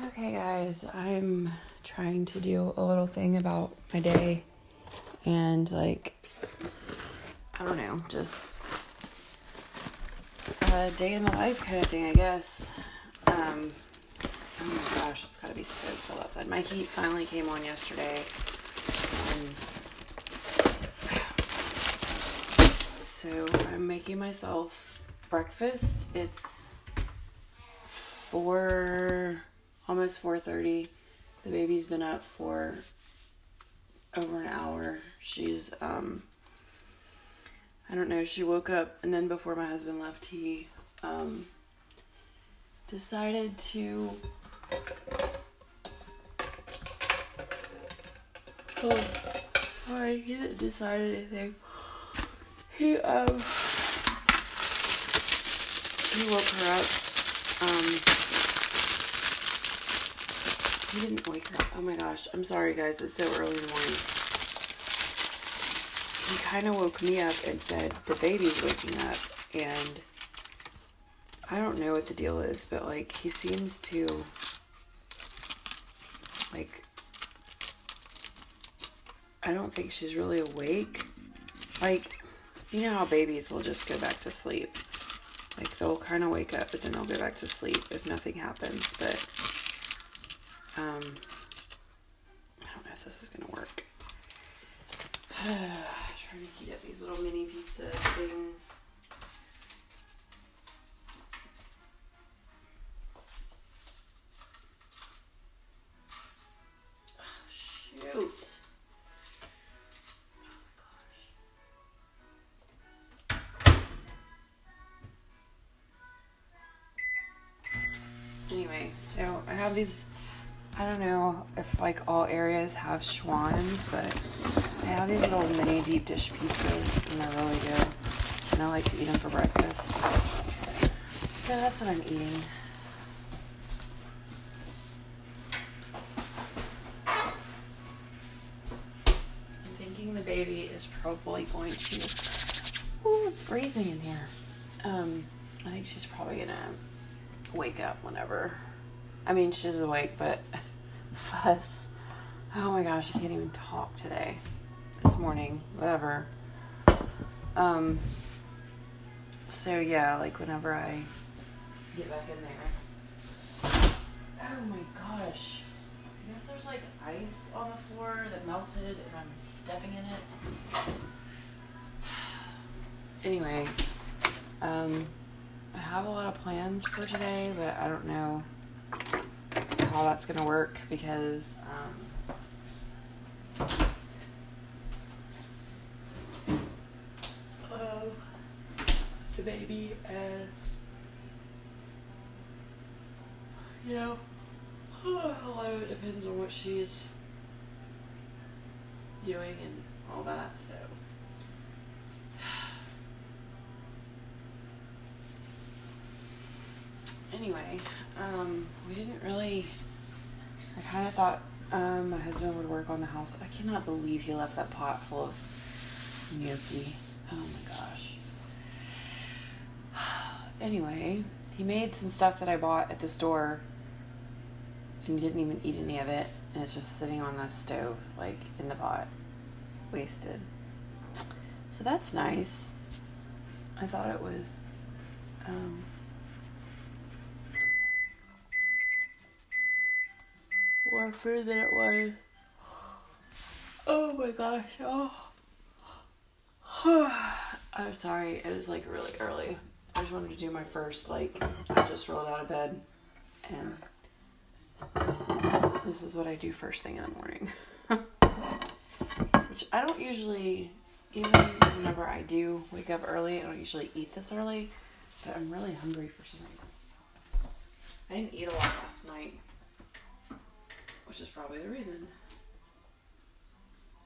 Okay, guys, I'm trying to do a little thing about my day and, like, I don't know, just a day in the life kind of thing, I guess. Um, oh my gosh, it's gotta be so cold outside. My heat finally came on yesterday. And so I'm making myself breakfast. It's four almost 4.30 the baby's been up for over an hour. She's um i don't know she woke up and then before my husband left he um decided to oh sorry he didn't decide anything he um he woke her up um he didn't wake her up. Oh my gosh. I'm sorry, guys. It's so early in the morning. He kind of woke me up and said, the baby's waking up. And I don't know what the deal is, but like, he seems to, like, I don't think she's really awake. Like, you know how babies will just go back to sleep. Like, they'll kind of wake up, but then they'll go back to sleep if nothing happens. But um, I don't know if this is gonna work. trying to heat up these little mini pizza things. Like all areas have Schwan's, but I have these little mini deep dish pizzas and they're really good. And I like to eat them for breakfast. So that's what I'm eating. I'm thinking the baby is probably going to. Ooh, it's freezing in here. Um, I think she's probably gonna wake up whenever I mean, she's awake, but fuss. Oh my gosh, I can't even talk today. This morning, whatever. Um. So yeah, like whenever I get back in there. Oh my gosh. I guess there's like ice on the floor that melted and I'm stepping in it. Anyway, um, I have a lot of plans for today, but I don't know how that's gonna work because um, uh, the baby and you know a lot of it depends on what she's doing and all that so anyway um, we didn't really. I kind of thought um, my husband would work on the house. I cannot believe he left that pot full of gnocchi. Oh my gosh. Anyway, he made some stuff that I bought at the store and he didn't even eat any of it. And it's just sitting on the stove, like in the pot, wasted. So that's nice. I thought it was um, more food than it was. Oh my gosh. Oh. I'm sorry. It was like really early. I just wanted to do my first, like, I just rolled out of bed and this is what I do first thing in the morning. Which I don't usually, even whenever I do wake up early, I don't usually eat this early, but I'm really hungry for some reason. I didn't eat a lot last night which is probably the reason.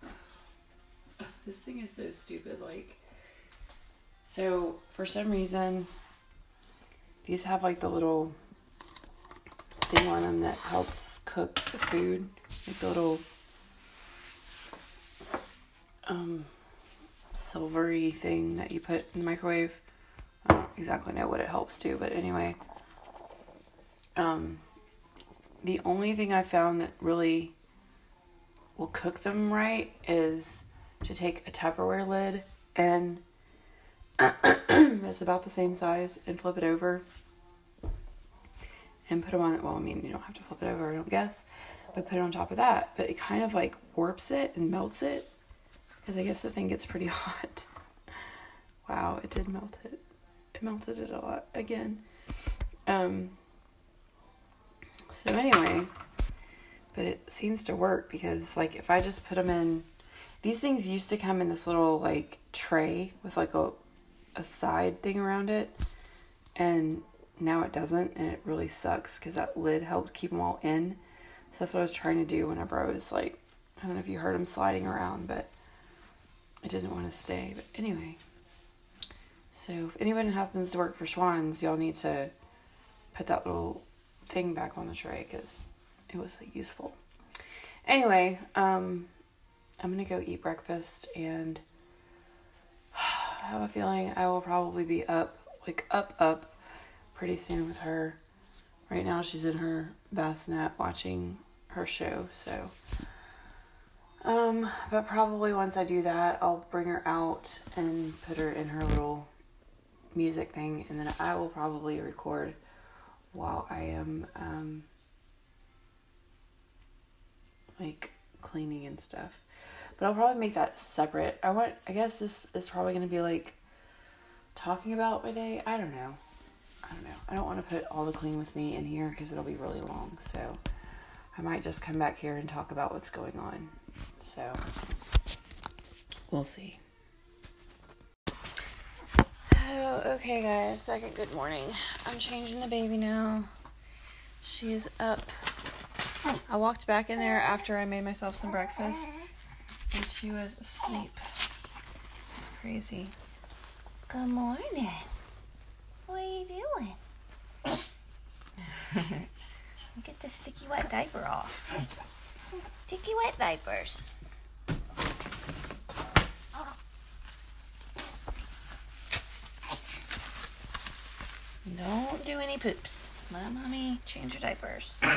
This thing is so stupid. Like, so for some reason, these have like the little thing on them that helps cook the food, like the little um, silvery thing that you put in the microwave. I don't exactly know what it helps to, but anyway, um, the only thing I found that really will cook them right is to take a Tupperware lid and it's about the same size and flip it over and put them on. Well, I mean, you don't have to flip it over, I don't guess, but put it on top of that. But it kind of like warps it and melts it because I guess the thing gets pretty hot. Wow, it did melt it. It melted it a lot again. Um. So anyway, but it seems to work because like if I just put them in, these things used to come in this little like tray with like a a side thing around it, and now it doesn't, and it really sucks because that lid helped keep them all in. So that's what I was trying to do whenever I was like, I don't know if you heard them sliding around, but I didn't want to stay. But anyway, so if anyone happens to work for Schwan's, y'all need to put that little thing back on the tray because it was like useful. Anyway, um, I'm gonna go eat breakfast and I have a feeling I will probably be up, like up, up pretty soon with her. Right now, she's in her nap watching her show, so. Um, but probably once I do that, I'll bring her out and put her in her little music thing, and then I will probably record while I am, um, like cleaning and stuff. But I'll probably make that separate. I want, I guess this is probably to be like talking about my day. I don't know. I don't know. I don't want to put all the clean with me in here because it'll be really long. So I might just come back here and talk about what's going on. So we'll see. Oh, okay, guys. Second good morning. I'm changing the baby now. She's up. I walked back in there after I made myself some breakfast, and she was asleep. It's crazy. Good morning. What are you doing? Get the sticky wet diaper off. Sticky wet diapers. Don't do any poops. My mommy change your diapers.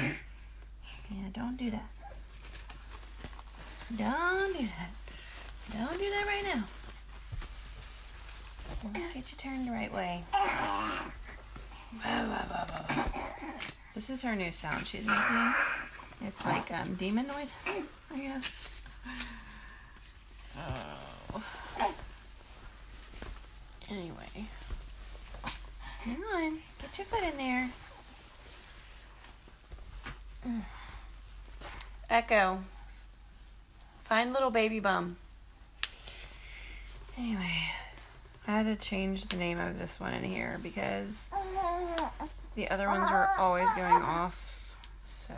Yeah, don't do that. Don't do that. Don't do that right now. Let's get you turned the right way. This is her new sound she's making. It's like um, demon noises, I guess. Oh. Anyway. Come on, get your foot in there. Mm. Echo. Find little baby bum. Anyway, I had to change the name of this one in here because the other ones were always going off. So,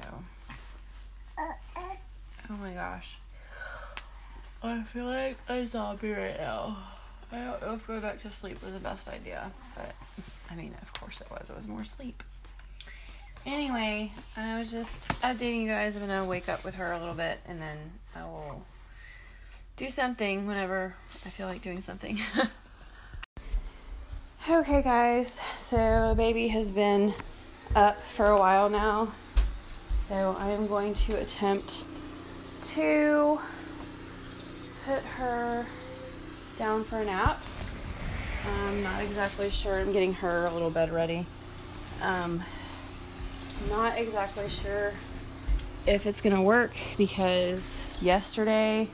oh my gosh. I feel like a zombie right now. I don't know if going back to sleep was the best idea, but I mean, of course it was. It was more sleep. Anyway, I was just updating you guys. I'm gonna wake up with her a little bit and then I will do something whenever I feel like doing something. okay, guys, so baby has been up for a while now, so I am going to attempt to put her down for a nap. I'm not exactly sure. I'm getting her a little bed ready. Um, not exactly sure if it's gonna work because yesterday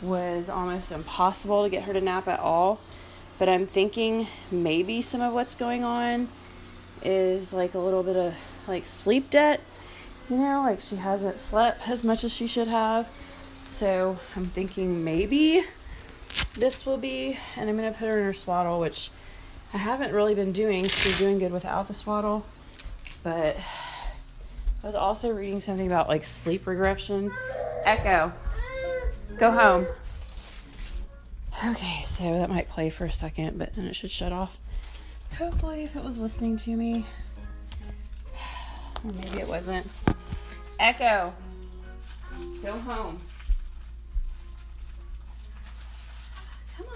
was almost impossible to get her to nap at all. But I'm thinking maybe some of what's going on is like a little bit of like sleep debt, you know, like she hasn't slept as much as she should have. So I'm thinking maybe this will be, and I'm gonna put her in her swaddle, which I haven't really been doing. She's doing good without the swaddle, but I was also reading something about like sleep regression. Echo, go home. Okay, so that might play for a second, but then it should shut off. Hopefully, if it was listening to me, or maybe it wasn't. Echo, go home.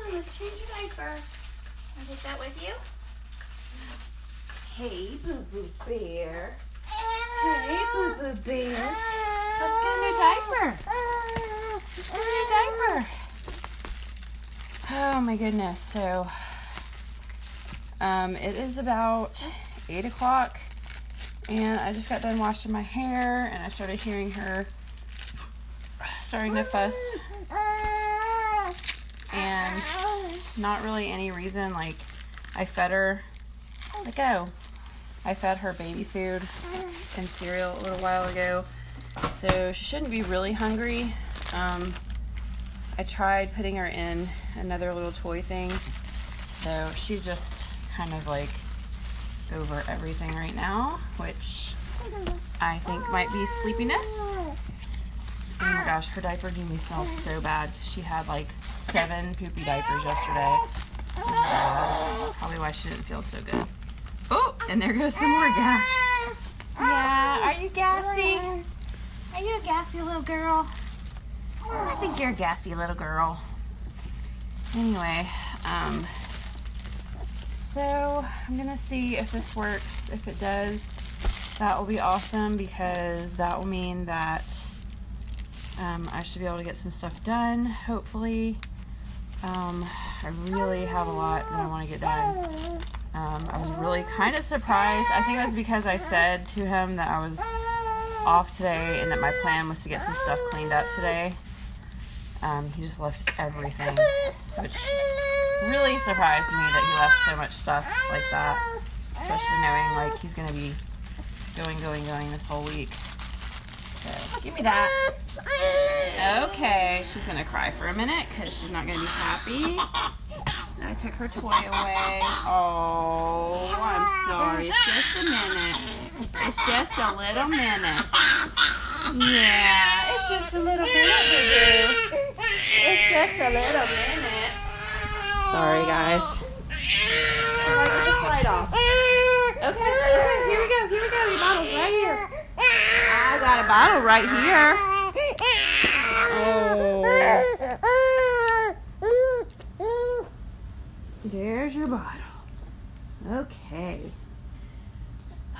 On, let's change your diaper. Take that with you. Hey, boo boo bear. Hey, boo boo good bear. Let's get a new diaper. Let's get a new diaper. Oh my goodness. So, um, it is about 8 o'clock, and I just got done washing my hair, and I started hearing her starting to fuss. And not really any reason. Like, I fed her. Let go. I fed her baby food and cereal a little while ago, so she shouldn't be really hungry. Um, I tried putting her in another little toy thing, so she's just kind of like over everything right now, which I think might be sleepiness. Oh my gosh, her diaper gave me smells so bad. She had like seven poopy diapers yesterday. Probably why she didn't feel so good. Oh, and there goes some more gas. Yeah, are you gassy? Are you a gassy little girl? I think you're a gassy little girl. Anyway, um, so I'm gonna see if this works. If it does, that will be awesome because that will mean that um, I should be able to get some stuff done, hopefully. Um, I really have a lot that I want to get done. Um, I was really kind of surprised. I think it was because I said to him that I was off today and that my plan was to get some stuff cleaned up today. Um, he just left everything, which really surprised me that he left so much stuff like that, especially knowing like he's gonna be going, going, going this whole week. Give me that. Okay, she's gonna cry for a minute because she's not gonna be happy. I took her toy away. Oh, I'm sorry. It's just a minute. It's just a little minute. Yeah, it's just a little minute, boo. It's just a little minute. Sorry, guys. Light off. Okay, okay, here we go, here we go. Your bottle's right here. I got a bottle right here. Oh. There's your bottle. Okay.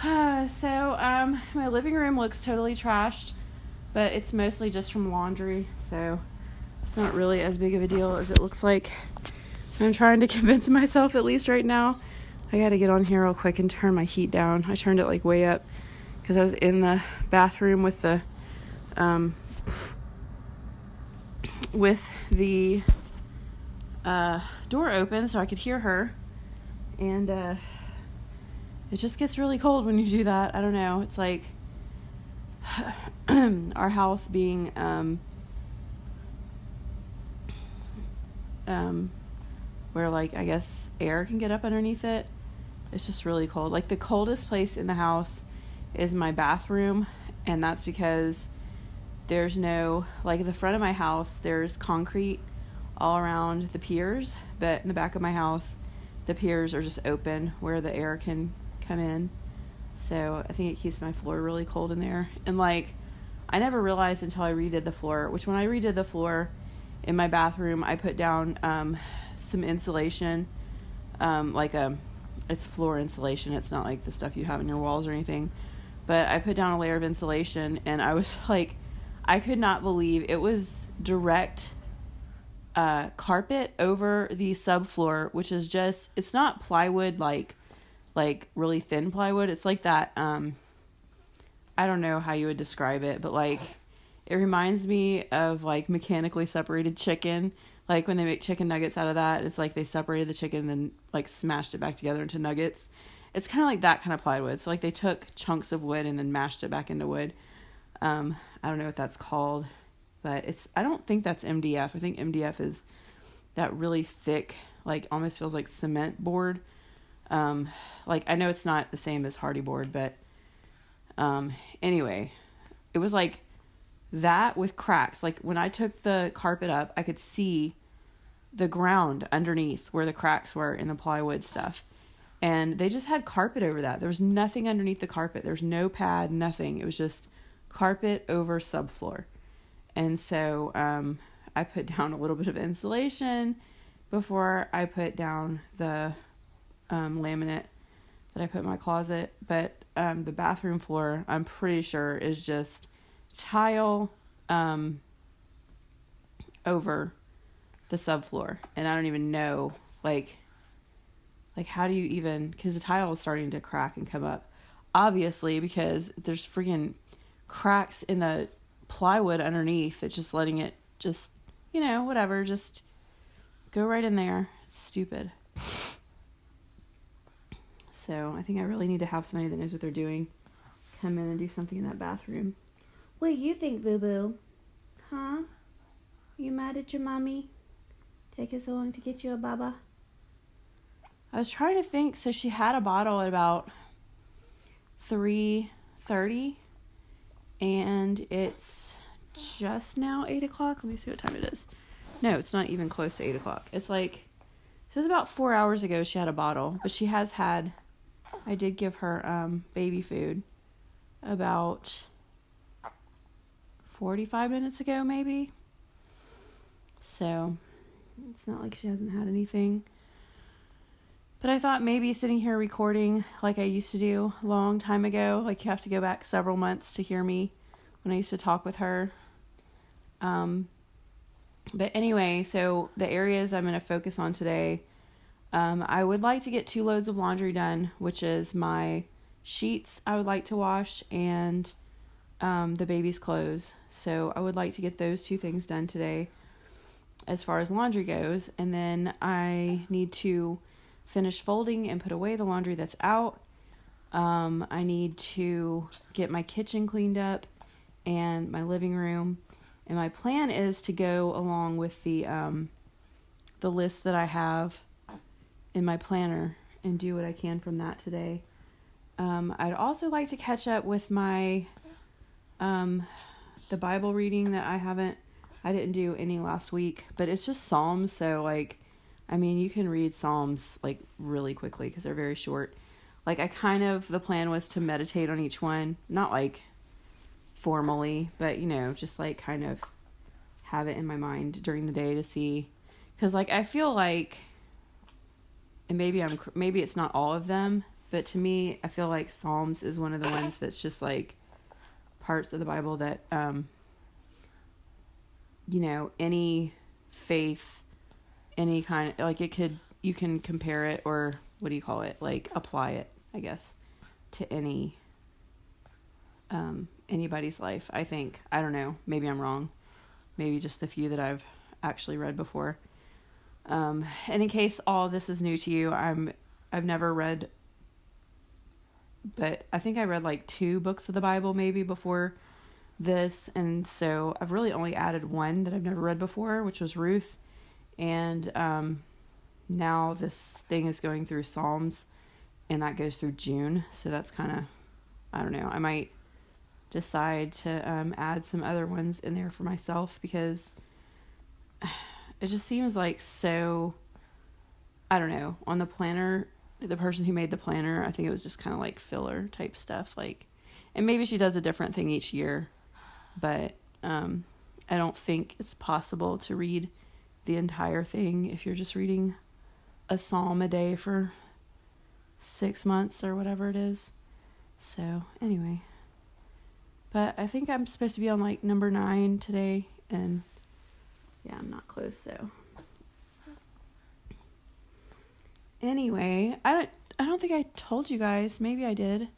Uh, so, um, my living room looks totally trashed, but it's mostly just from laundry, so it's not really as big of a deal as it looks like. I'm trying to convince myself, at least right now. I gotta get on here real quick and turn my heat down. I turned it like way up because I was in the bathroom with the um, with the uh, door open so I could hear her. And uh, it just gets really cold when you do that. I don't know. It's like our house being um, um, where, like, I guess air can get up underneath it. It's just really cold. Like, the coldest place in the house is my bathroom, and that's because there's no like the front of my house there's concrete all around the piers but in the back of my house the piers are just open where the air can come in. So i think it keeps my floor really cold in there. And like i never realized until i redid the floor which when i redid the floor in my bathroom i put down um, some insulation um, like a it's floor insulation. It's not like the stuff you have in your walls or anything but i put down a layer of insulation and i was like I could not believe it was direct uh, carpet over the subfloor, which is just it's not plywood like like really thin plywood. It's like that. Um, I don't know how you would describe it, but like it reminds me of like mechanically separated chicken. Like when they make chicken nuggets out of that, it's like they separated the chicken and then like smashed it back together into nuggets. It's kind of like that kind of plywood. So like they took chunks of wood and then mashed it back into wood. Um, I don't know what that's called, but it's I don't think that's MDF. I think MDF is that really thick, like almost feels like cement board. Um, like I know it's not the same as Hardie board, but um, anyway, it was like that with cracks. Like when I took the carpet up, I could see the ground underneath where the cracks were in the plywood stuff. And they just had carpet over that. There was nothing underneath the carpet. There's no pad, nothing. It was just carpet over subfloor. And so um, I put down a little bit of insulation before I put down the um, laminate that I put in my closet, but um, the bathroom floor, I'm pretty sure, is just tile um, over the subfloor, and I don't even know like like how do you even because the tile is starting to crack and come up, obviously because there's freaking cracks in the plywood underneath. It's just letting it just you know whatever just go right in there. It's stupid. So I think I really need to have somebody that knows what they're doing come in and do something in that bathroom. What do you think, Boo Boo? Huh? You mad at your mommy? Take us so long to get you a baba? I was trying to think. So she had a bottle at about three thirty, and it's just now eight o'clock. Let me see what time it is. No, it's not even close to eight o'clock. It's like so. It was about four hours ago. She had a bottle, but she has had I did give her um, baby food about 45 minutes ago, maybe. So it's not like she hasn't had anything. But I thought maybe sitting here recording like I used to do a long time ago, like you have to go back several months to hear me when I used to talk with her. Um, but anyway, so the areas I'm going to focus on today um, I would like to get two loads of laundry done, which is my sheets I would like to wash and um, the baby's clothes. So I would like to get those two things done today as far as laundry goes. And then I need to finish folding and put away the laundry that's out. Um, I need to get my kitchen cleaned up and my living room. And my plan is to go along with the um, the list that I have in my planner and do what I can from that today. Um, I'd also like to catch up with my um, the Bible reading that I haven't I didn't do any last week, but it's just Psalms, so like I mean, you can read Psalms like really quickly because they're very short. Like I kind of the plan was to meditate on each one, not like formally, but you know, just like kind of have it in my mind during the day to see cuz like I feel like and maybe I'm maybe it's not all of them, but to me, I feel like Psalms is one of the ones that's just like parts of the Bible that um you know, any faith, any kind of like it could you can compare it or what do you call it? Like apply it, I guess, to any um anybody's life, I think. I don't know, maybe I'm wrong. Maybe just the few that I've actually read before. Um, and in case all this is new to you, I'm I've never read, but I think I read like two books of the Bible maybe before this, and so I've really only added one that I've never read before, which was Ruth, and um, now this thing is going through Psalms, and that goes through June, so that's kind of I don't know. I might decide to um, add some other ones in there for myself because it just seems like so I don't know, on the planner, the person who made the planner, I think it was just kind of like filler type stuff like and maybe she does a different thing each year, but um I don't think it's possible to read the entire thing if you're just reading a psalm a day for 6 months or whatever it is. So, anyway, but I think I'm supposed to be on like number 9 today and yeah, I'm not close, so. Anyway, I don't I don't think I told you guys, maybe I did,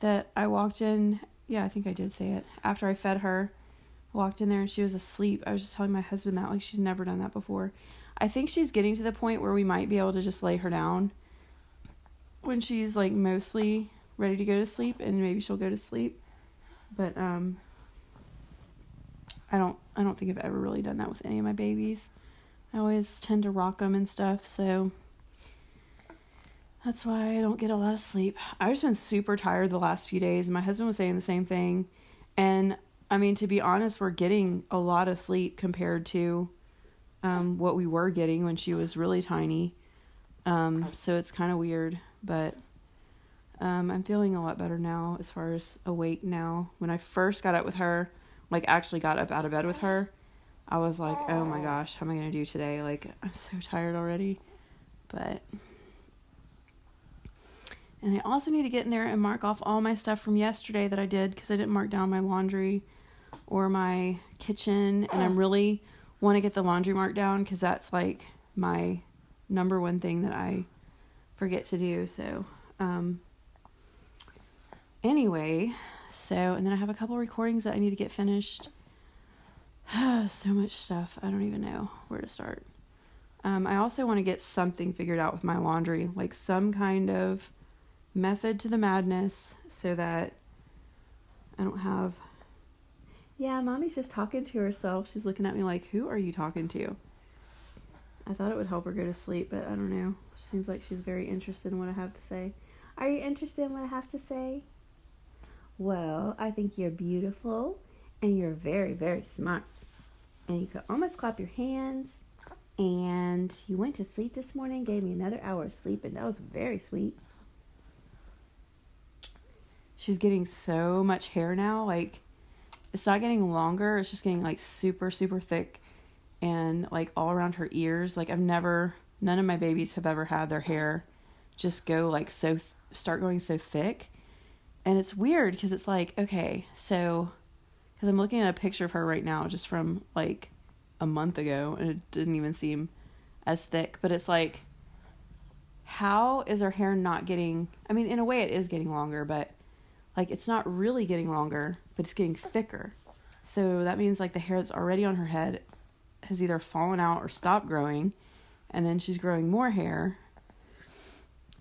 that I walked in, yeah, I think I did say it. After I fed her, walked in there and she was asleep. I was just telling my husband that like she's never done that before. I think she's getting to the point where we might be able to just lay her down when she's like mostly ready to go to sleep and maybe she'll go to sleep. But um I don't I don't think I've ever really done that with any of my babies. I always tend to rock them and stuff, so that's why I don't get a lot of sleep. I've just been super tired the last few days. My husband was saying the same thing. And I mean, to be honest, we're getting a lot of sleep compared to um, what we were getting when she was really tiny. Um, so it's kind of weird, but um, I'm feeling a lot better now as far as awake now. When I first got up with her, like actually got up out of bed with her, I was like, oh my gosh, how am I gonna do today? Like I'm so tired already. But And I also need to get in there and mark off all my stuff from yesterday that I did because I didn't mark down my laundry or my kitchen. And I'm really want to get the laundry marked down because that's like my number one thing that I forget to do. So, um, anyway, so, and then I have a couple recordings that I need to get finished. so much stuff. I don't even know where to start. Um, I also want to get something figured out with my laundry, like some kind of method to the madness so that I don't have. Yeah, mommy's just talking to herself. She's looking at me like, Who are you talking to? I thought it would help her go to sleep, but I don't know. She seems like she's very interested in what I have to say. Are you interested in what I have to say? Well, I think you're beautiful and you're very, very smart. And you could almost clap your hands. And you went to sleep this morning, gave me another hour of sleep, and that was very sweet. She's getting so much hair now. Like, it's not getting longer, it's just getting like super, super thick and like all around her ears. Like, I've never, none of my babies have ever had their hair just go like so, start going so thick. And it's weird because it's like, okay, so, because I'm looking at a picture of her right now just from like a month ago and it didn't even seem as thick, but it's like, how is her hair not getting, I mean, in a way it is getting longer, but like it's not really getting longer, but it's getting thicker. So that means like the hair that's already on her head has either fallen out or stopped growing, and then she's growing more hair.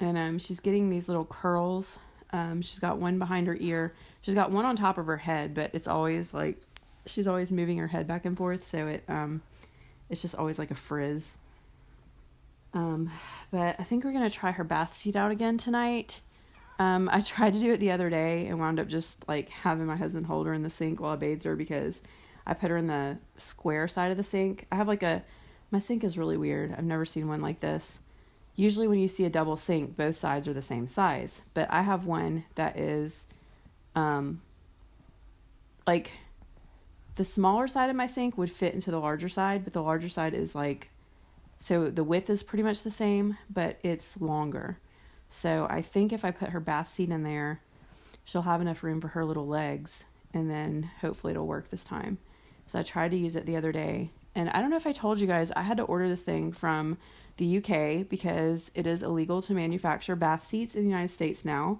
And um, she's getting these little curls. Um, she's got one behind her ear. She's got one on top of her head, but it's always like she's always moving her head back and forth, so it um, it's just always like a frizz. Um, but I think we're gonna try her bath seat out again tonight. Um, I tried to do it the other day and wound up just like having my husband hold her in the sink while I bathed her because I put her in the square side of the sink. I have like a my sink is really weird. I've never seen one like this. Usually when you see a double sink, both sides are the same size, but I have one that is um like the smaller side of my sink would fit into the larger side, but the larger side is like so the width is pretty much the same, but it's longer. So I think if I put her bath seat in there, she'll have enough room for her little legs, and then hopefully it'll work this time. So I tried to use it the other day, and I don't know if I told you guys, I had to order this thing from the UK because it is illegal to manufacture bath seats in the United States now,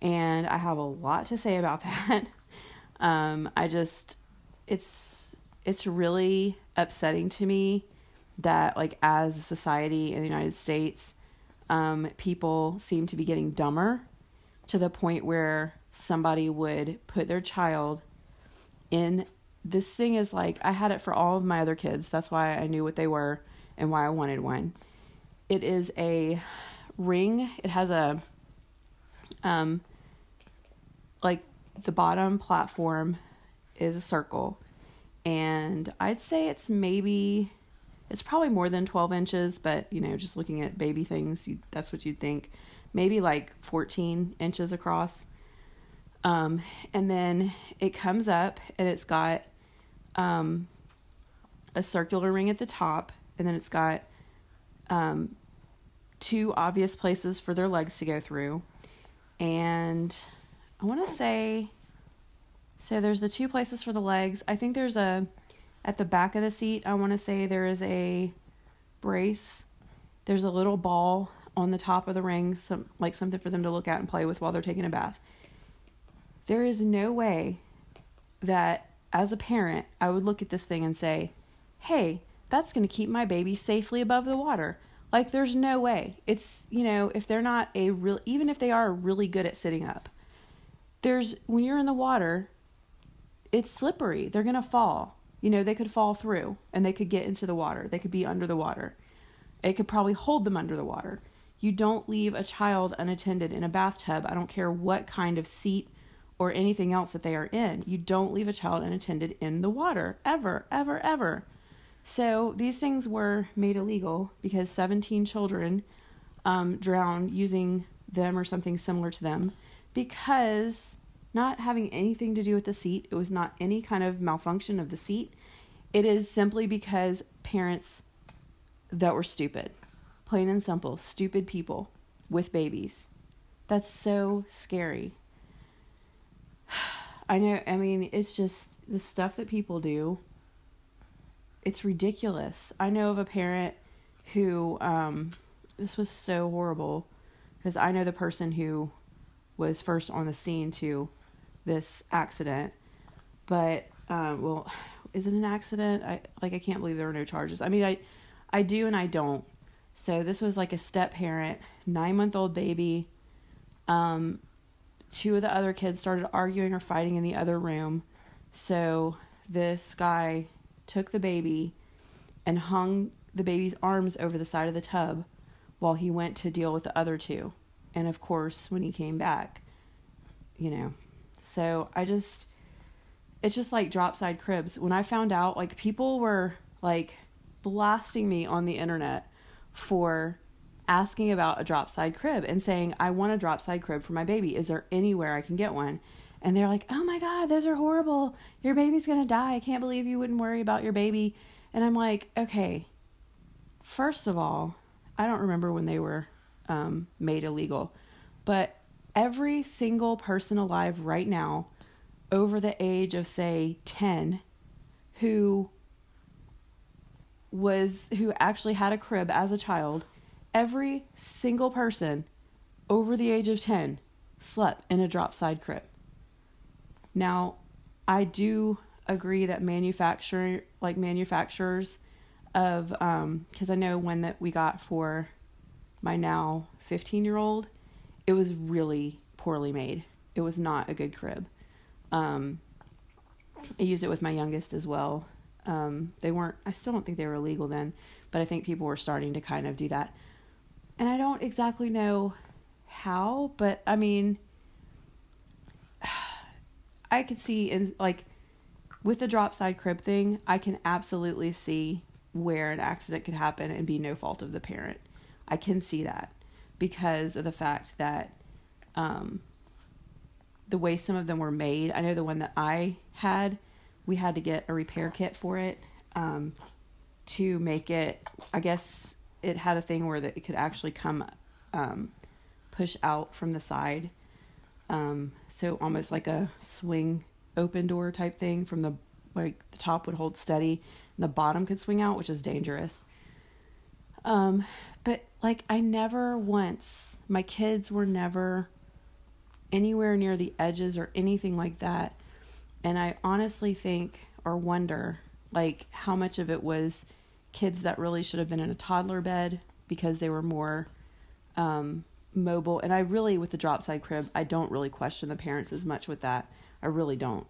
and I have a lot to say about that. um, I just, it's it's really upsetting to me that like as a society in the United States um, people seem to be getting dumber to the point where somebody would put their child in this thing is like I had it for all of my other kids. That's why I knew what they were and why I wanted one. It is a ring. It has a um like the bottom platform is a circle and I'd say it's maybe it's probably more than 12 inches, but you know, just looking at baby things, you, that's what you'd think. Maybe like 14 inches across. Um, and then it comes up and it's got um, a circular ring at the top, and then it's got um, two obvious places for their legs to go through. And I want to say so there's the two places for the legs. I think there's a at the back of the seat, I want to say there is a brace. There's a little ball on the top of the ring, some like something for them to look at and play with while they're taking a bath. There is no way that as a parent, I would look at this thing and say, "Hey, that's going to keep my baby safely above the water." Like there's no way. It's, you know, if they're not a real even if they are really good at sitting up. There's when you're in the water, it's slippery. They're going to fall you know, they could fall through and they could get into the water. They could be under the water. It could probably hold them under the water. You don't leave a child unattended in a bathtub. I don't care what kind of seat or anything else that they are in. You don't leave a child unattended in the water ever, ever, ever. So these things were made illegal because 17 children um, drowned using them or something similar to them because not having anything to do with the seat. It was not any kind of malfunction of the seat. It is simply because parents that were stupid, plain and simple, stupid people with babies That's so scary. I know, I mean, it's just the stuff that people do. It's ridiculous. I know of a parent who, um, this was so horrible because I know the person who was first on the scene to this accident. But, um, well, is it an accident? I like I can't believe there were no charges. I mean, I I do and I don't. So this was like a step parent, nine month old baby. Um, two of the other kids started arguing or fighting in the other room. So this guy took the baby and hung the baby's arms over the side of the tub while he went to deal with the other two. And of course, when he came back, you know. So I just it's just like drop side cribs. When I found out, like people were like blasting me on the internet for asking about a drop side crib and saying, I want a drop side crib for my baby. Is there anywhere I can get one? And they're like, oh my God, those are horrible. Your baby's going to die. I can't believe you wouldn't worry about your baby. And I'm like, okay, first of all, I don't remember when they were um, made illegal, but every single person alive right now over the age of say 10 who was who actually had a crib as a child every single person over the age of 10 slept in a drop side crib. Now i do agree that manufacturer like manufacturers of um because i know one that we got for my now 15 year old it was really poorly made it was not a good crib um, I used it with my youngest as well. Um, they weren't, I still don't think they were illegal then, but I think people were starting to kind of do that. And I don't exactly know how, but I mean, I could see in like with the drop side crib thing, I can absolutely see where an accident could happen and be no fault of the parent. I can see that because of the fact that um, the way some of them were made. I know the one that I had, we had to get a repair kit for it um, to make it. I guess it had a thing where that it could actually come um, push out from the side, um, so almost like a swing open door type thing. From the like the top would hold steady, and the bottom could swing out, which is dangerous. Um, like I never once, my kids were never anywhere near the edges or anything like that. And I honestly think or wonder like how much of it was kids that really should have been in a toddler bed because they were more um, mobile. And I really, with the drop side crib, I don't really question the parents as much with that. I really don't.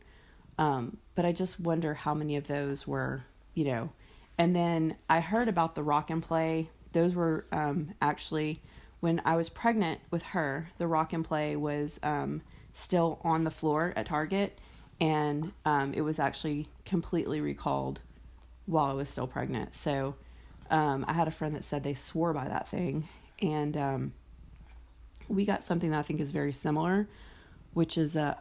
Um, but I just wonder how many of those were, you know. And then I heard about the rock and play. Those were um, actually when I was pregnant with her, the rock and play was um, still on the floor at Target, and um, it was actually completely recalled while I was still pregnant. So um, I had a friend that said they swore by that thing, and um, we got something that I think is very similar, which is a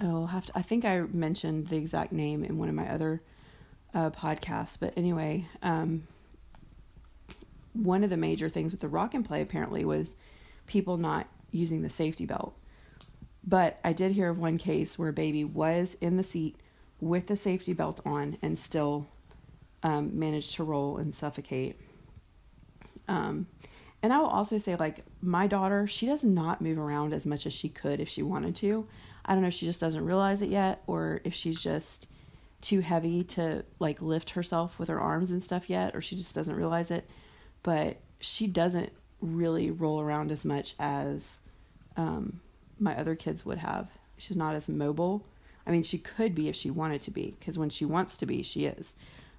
oh, have to, I think I mentioned the exact name in one of my other uh, podcasts, but anyway. Um, one of the major things with the rock and play apparently was people not using the safety belt. But I did hear of one case where a baby was in the seat with the safety belt on and still um, managed to roll and suffocate. Um, and I will also say, like, my daughter, she does not move around as much as she could if she wanted to. I don't know if she just doesn't realize it yet or if she's just too heavy to, like, lift herself with her arms and stuff yet or she just doesn't realize it but she doesn't really roll around as much as um, my other kids would have. She's not as mobile. I mean, she could be if she wanted to be, because when she wants to be, she is.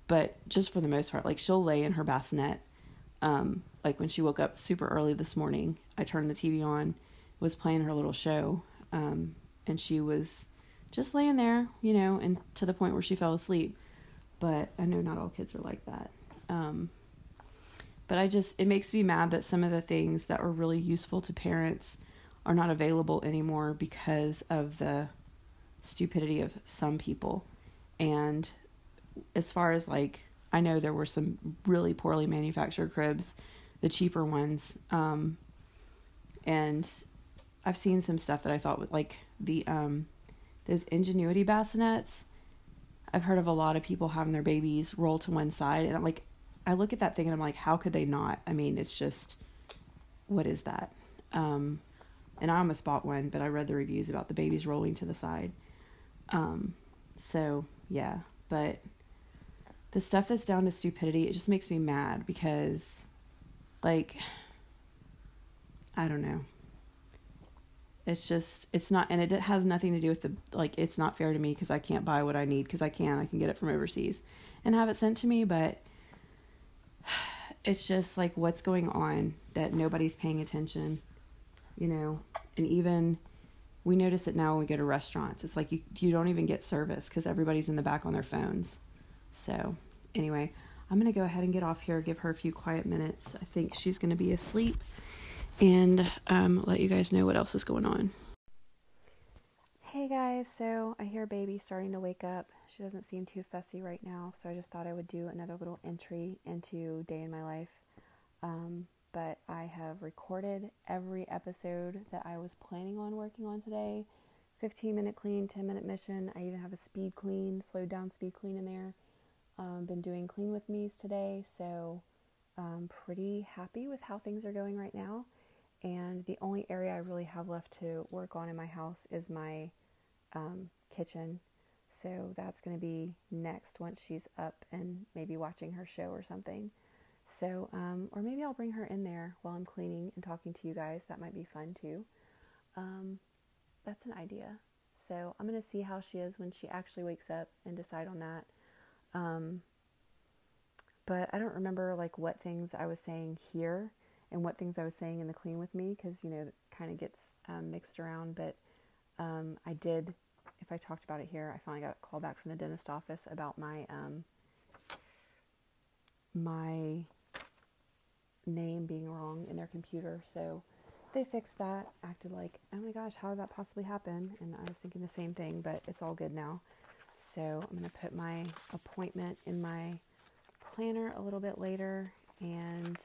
But just for the most part, like she'll lay in her bassinet. Um, like when she woke up super early this morning, I turned the TV on, was playing her little show, um, and she was just laying there, you know, and to the point where she fell asleep. But I know not all kids are like that. Um, but I just, it makes me mad that some of the things that were really useful to parents are not available anymore because of the stupidity of some people. And as far as like, I know there were some really poorly manufactured cribs, the cheaper ones. Um, And I've seen some stuff that I thought would like the um those ingenuity bassinets. I've heard of a lot of people having their babies roll to one side and like I look at that thing and I'm like how could they not? I mean, it's just what is that? Um and I almost bought one, but I read the reviews about the babies rolling to the side. Um so, yeah, but the stuff that's down to stupidity, it just makes me mad because like I don't know. It's just it's not and it has nothing to do with the like it's not fair to me because I can't buy what I need because I can I can get it from overseas and have it sent to me but it's just like what's going on that nobody's paying attention you know? And even we notice it now when we go to restaurants. It's like you you don't even get service because everybody's in the back on their phones. So anyway i'm going to go ahead and get off here give her a few quiet minutes. I think she's going to be asleep and um, let you guys know what else is going on. Hey guys, so I hear baby starting to wake up. She doesn't seem too fussy right now, so I just thought I would do another little entry into day in my life. Um, but I have recorded every episode that I was planning on working on today 15 minute clean, 10 minute mission. I even have a speed clean, slowed down speed clean in there. Um, been doing clean with me's today, so I'm pretty happy with how things are going right now and the only area I really have left to work on in my house is my um, kitchen. So that's going to be next once she's up and maybe watching her show or something. So, um, or maybe I'll bring her in there while I'm cleaning and talking to you guys. That might be fun too. Um, that's an idea. So I'm going to see how she is when she actually wakes up and decide on that. Um, but I don't remember like what things I was saying here and what things I was saying in the clean with me because you know it kind of gets um, mixed around. But um, I did, if I talked about it here, I finally got a call back from the dentist office about my um, my name being wrong in their computer. So they fixed that. Acted like, oh my gosh, how did that possibly happen? And I was thinking the same thing, but it's all good now. So I'm gonna put my appointment in my planner a little bit later and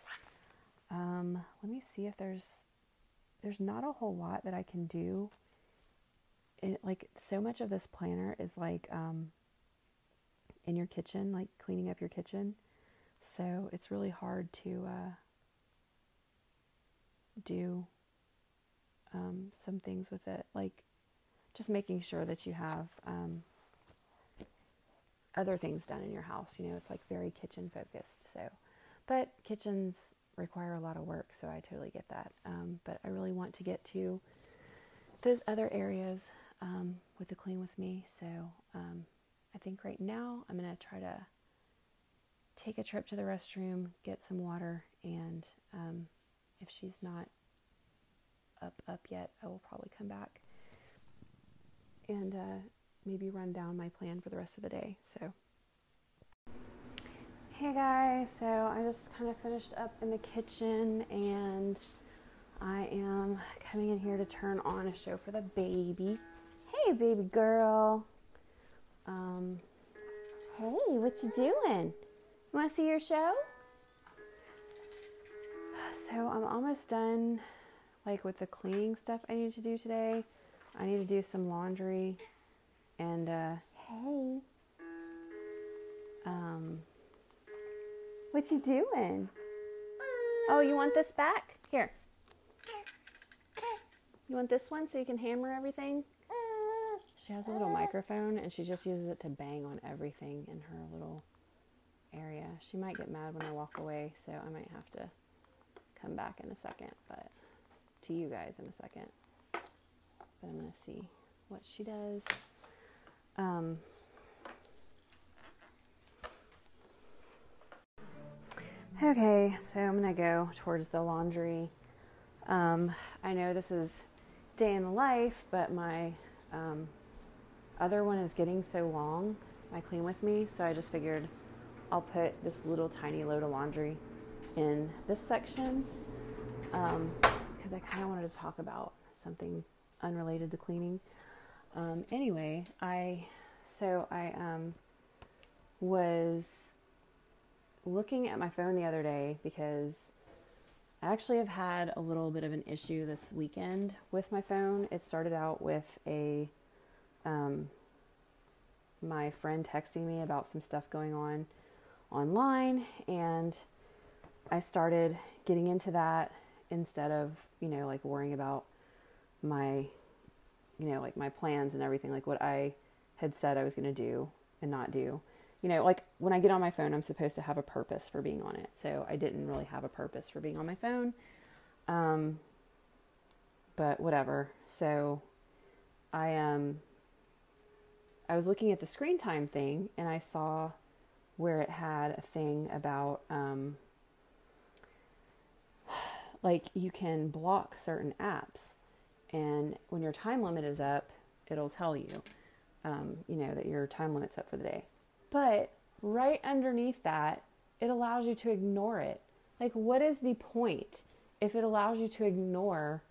um, let me see if there's there's not a whole lot that I can do. It, like so much of this planner is like um, in your kitchen, like cleaning up your kitchen. So it's really hard to uh, do um, some things with it, like just making sure that you have um, other things done in your house. You know, it's like very kitchen focused. So, but kitchens require a lot of work, so I totally get that. Um, but I really want to get to those other areas um, with the clean with me. So um, I think right now I'm going to try to take a trip to the restroom, get some water, and um, if she's not up up yet, I will probably come back and uh, maybe run down my plan for the rest of the day. So. Hey guys, so I just kind of finished up in the kitchen and I am coming in here to turn on a show for the baby. Hey baby girl. Um hey, what you doing? You want to see your show? So I'm almost done like with the cleaning stuff I need to do today. I need to do some laundry and uh hey um what you doing? Oh, you want this back? Here. You want this one so you can hammer everything? She has a little microphone and she just uses it to bang on everything in her little area. She might get mad when I walk away, so I might have to come back in a second, but to you guys in a second. But I'm going to see what she does. Um, Okay, so I'm gonna go towards the laundry. Um, I know this is day in the life, but my um, other one is getting so long, my clean with me, so I just figured I'll put this little tiny load of laundry in this section because um, I kind of wanted to talk about something unrelated to cleaning. Um, anyway, I so I um, was looking at my phone the other day because I actually have had a little bit of an issue this weekend with my phone. It started out with a um, my friend texting me about some stuff going on online, and I started getting into that instead of you know like worrying about my you know like my plans and everything like what I had said I was going to do and not do you know, like when I get on my phone, I'm supposed to have a purpose for being on it. So I didn't really have a purpose for being on my phone. Um, but whatever. So I um I was looking at the screen time thing and I saw where it had a thing about um like you can block certain apps and when your time limit is up, it'll tell you um, you know that your time limit's up for the day. But right underneath that, it allows you to ignore it. Like, what is the point if it allows you to ignore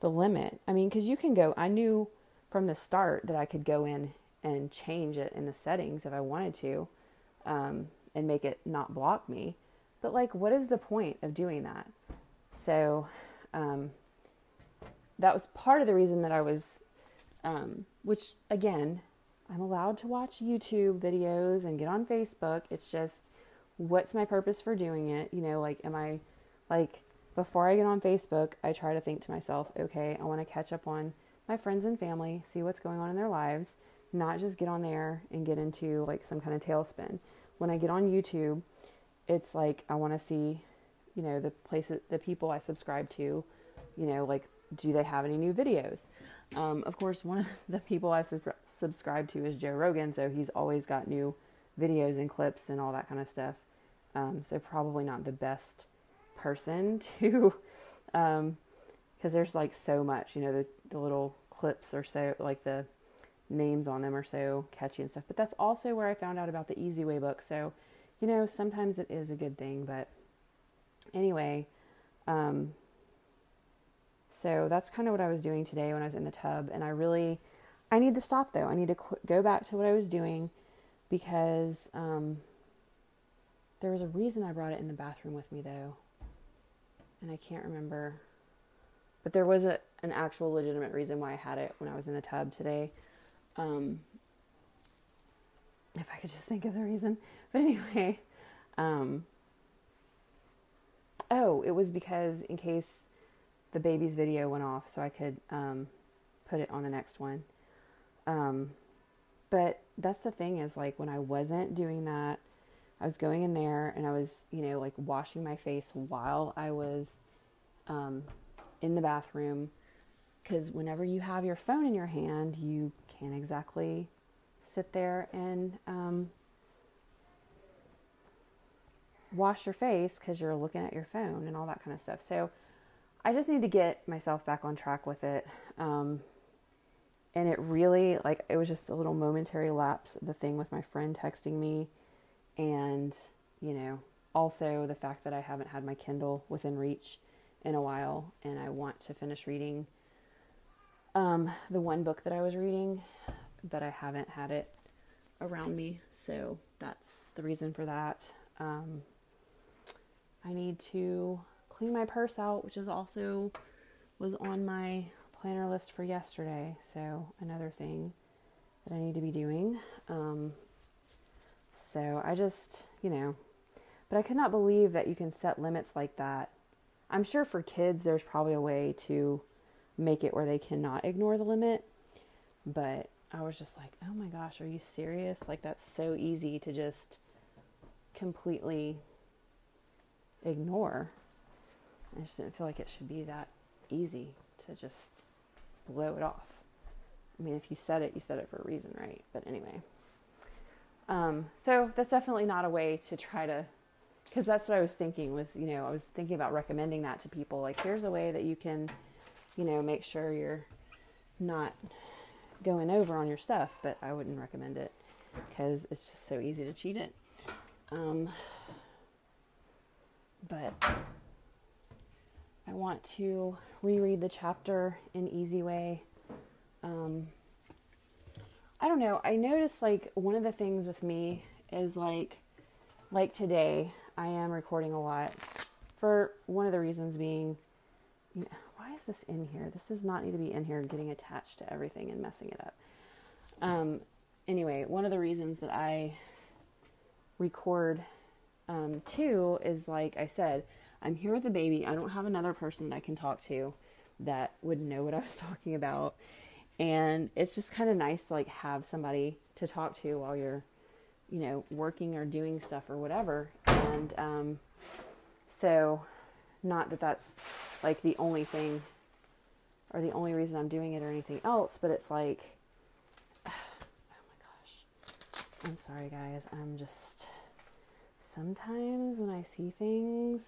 the limit? I mean, because you can go, I knew from the start that I could go in and change it in the settings if I wanted to um, and make it not block me. But, like, what is the point of doing that? So, um, that was part of the reason that I was, um, which again, I'm allowed to watch YouTube videos and get on Facebook. It's just what's my purpose for doing it? You know, like, am I like before I get on Facebook, I try to think to myself, okay, I want to catch up on my friends and family, see what's going on in their lives, not just get on there and get into like some kind of tailspin. When I get on YouTube, it's like I want to see, you know, the places, the people I subscribe to, you know, like, do they have any new videos? Um, of course, one of the people I subscribe subscribe to is Joe Rogan, so he's always got new videos and clips and all that kind of stuff. Um, so probably not the best person to, because um, there's like so much, you know, the the little clips or so like the names on them are so catchy and stuff. But that's also where I found out about the Easy Way book. So, you know, sometimes it is a good thing, but anyway, um, so that's kind of what I was doing today when I was in the tub, and I really I need to stop though. I need to qu- go back to what I was doing because um, there was a reason I brought it in the bathroom with me though, and I can't remember. But there was a, an actual legitimate reason why I had it when I was in the tub today. Um, if I could just think of the reason. But anyway, um, oh, it was because in case the baby's video went off, so I could um, put it on the next one. Um, but that's the thing is like when I wasn't doing that, I was going in there and I was, you know, like washing my face while I was um, in the bathroom. Because whenever you have your phone in your hand, you can't exactly sit there and um, wash your face because you're looking at your phone and all that kind of stuff. So I just need to get myself back on track with it. Um, and it really like it was just a little momentary lapse the thing with my friend texting me and you know also the fact that i haven't had my kindle within reach in a while and i want to finish reading um, the one book that i was reading but i haven't had it around me so that's the reason for that um, i need to clean my purse out which is also was on my planner list for yesterday. So, another thing that I need to be doing. Um, so, I just, you know, but I could not believe that you can set limits like that. I'm sure for kids, there's probably a way to make it where they cannot ignore the limit. But I was just like, oh my gosh, are you serious? Like, that's so easy to just completely ignore. I just didn't feel like it should be that easy to just blow it off. I mean, if you said it, you said it for a reason, right? But anyway. Um, so that's definitely not a way to try to, because that's what I was thinking was, you know, I was thinking about recommending that to people. Like, here's a way that you can, you know, make sure you're not going over on your stuff, but I wouldn't recommend it because it's just so easy to cheat it. Um, but I want to reread the chapter in Easy Way. Um, I don't know. I noticed like one of the things with me is like, like today, I am recording a lot. for one of the reasons being, you know, is this in here? This does not need to be in here getting attached to everything and messing it up. Um, anyway, one of the reasons that I record um, too is like I said, I'm here with the baby. I don't have another person that I can talk to that would know what I was talking about. And it's just kind of nice to like have somebody to talk to while you're, you know, working or doing stuff or whatever. And um, so, not that that's like the only thing or the only reason I'm doing it or anything else, but it's like, oh my gosh. I'm sorry, guys. I'm just, sometimes when I see things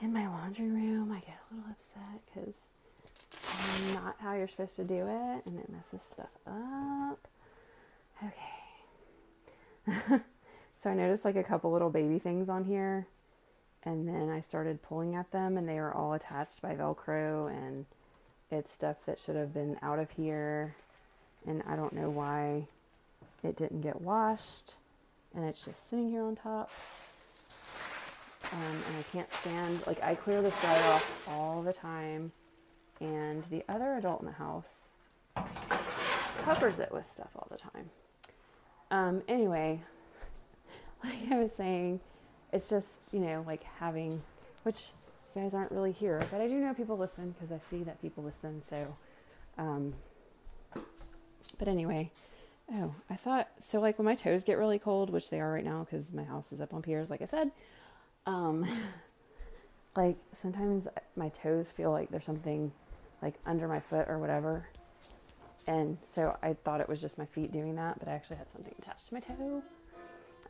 in my laundry room, I get a little upset because not how you're supposed to do it and it messes stuff up. Okay. so I noticed like a couple little baby things on here and then I started pulling at them and they were all attached by velcro and it's stuff that should have been out of here and I don't know why it didn't get washed and it's just sitting here on top um, and I can't stand like I clear this dryer off all the time and the other adult in the house covers it with stuff all the time. Um, anyway, like I was saying, it's just, you know, like having, which you guys aren't really here, but I do know people listen because I see that people listen. So, um, but anyway, oh, I thought, so like when my toes get really cold, which they are right now because my house is up on piers, like I said, um, like sometimes my toes feel like there's something like under my foot or whatever. And so I thought it was just my feet doing that, but I actually had something attached to my toe.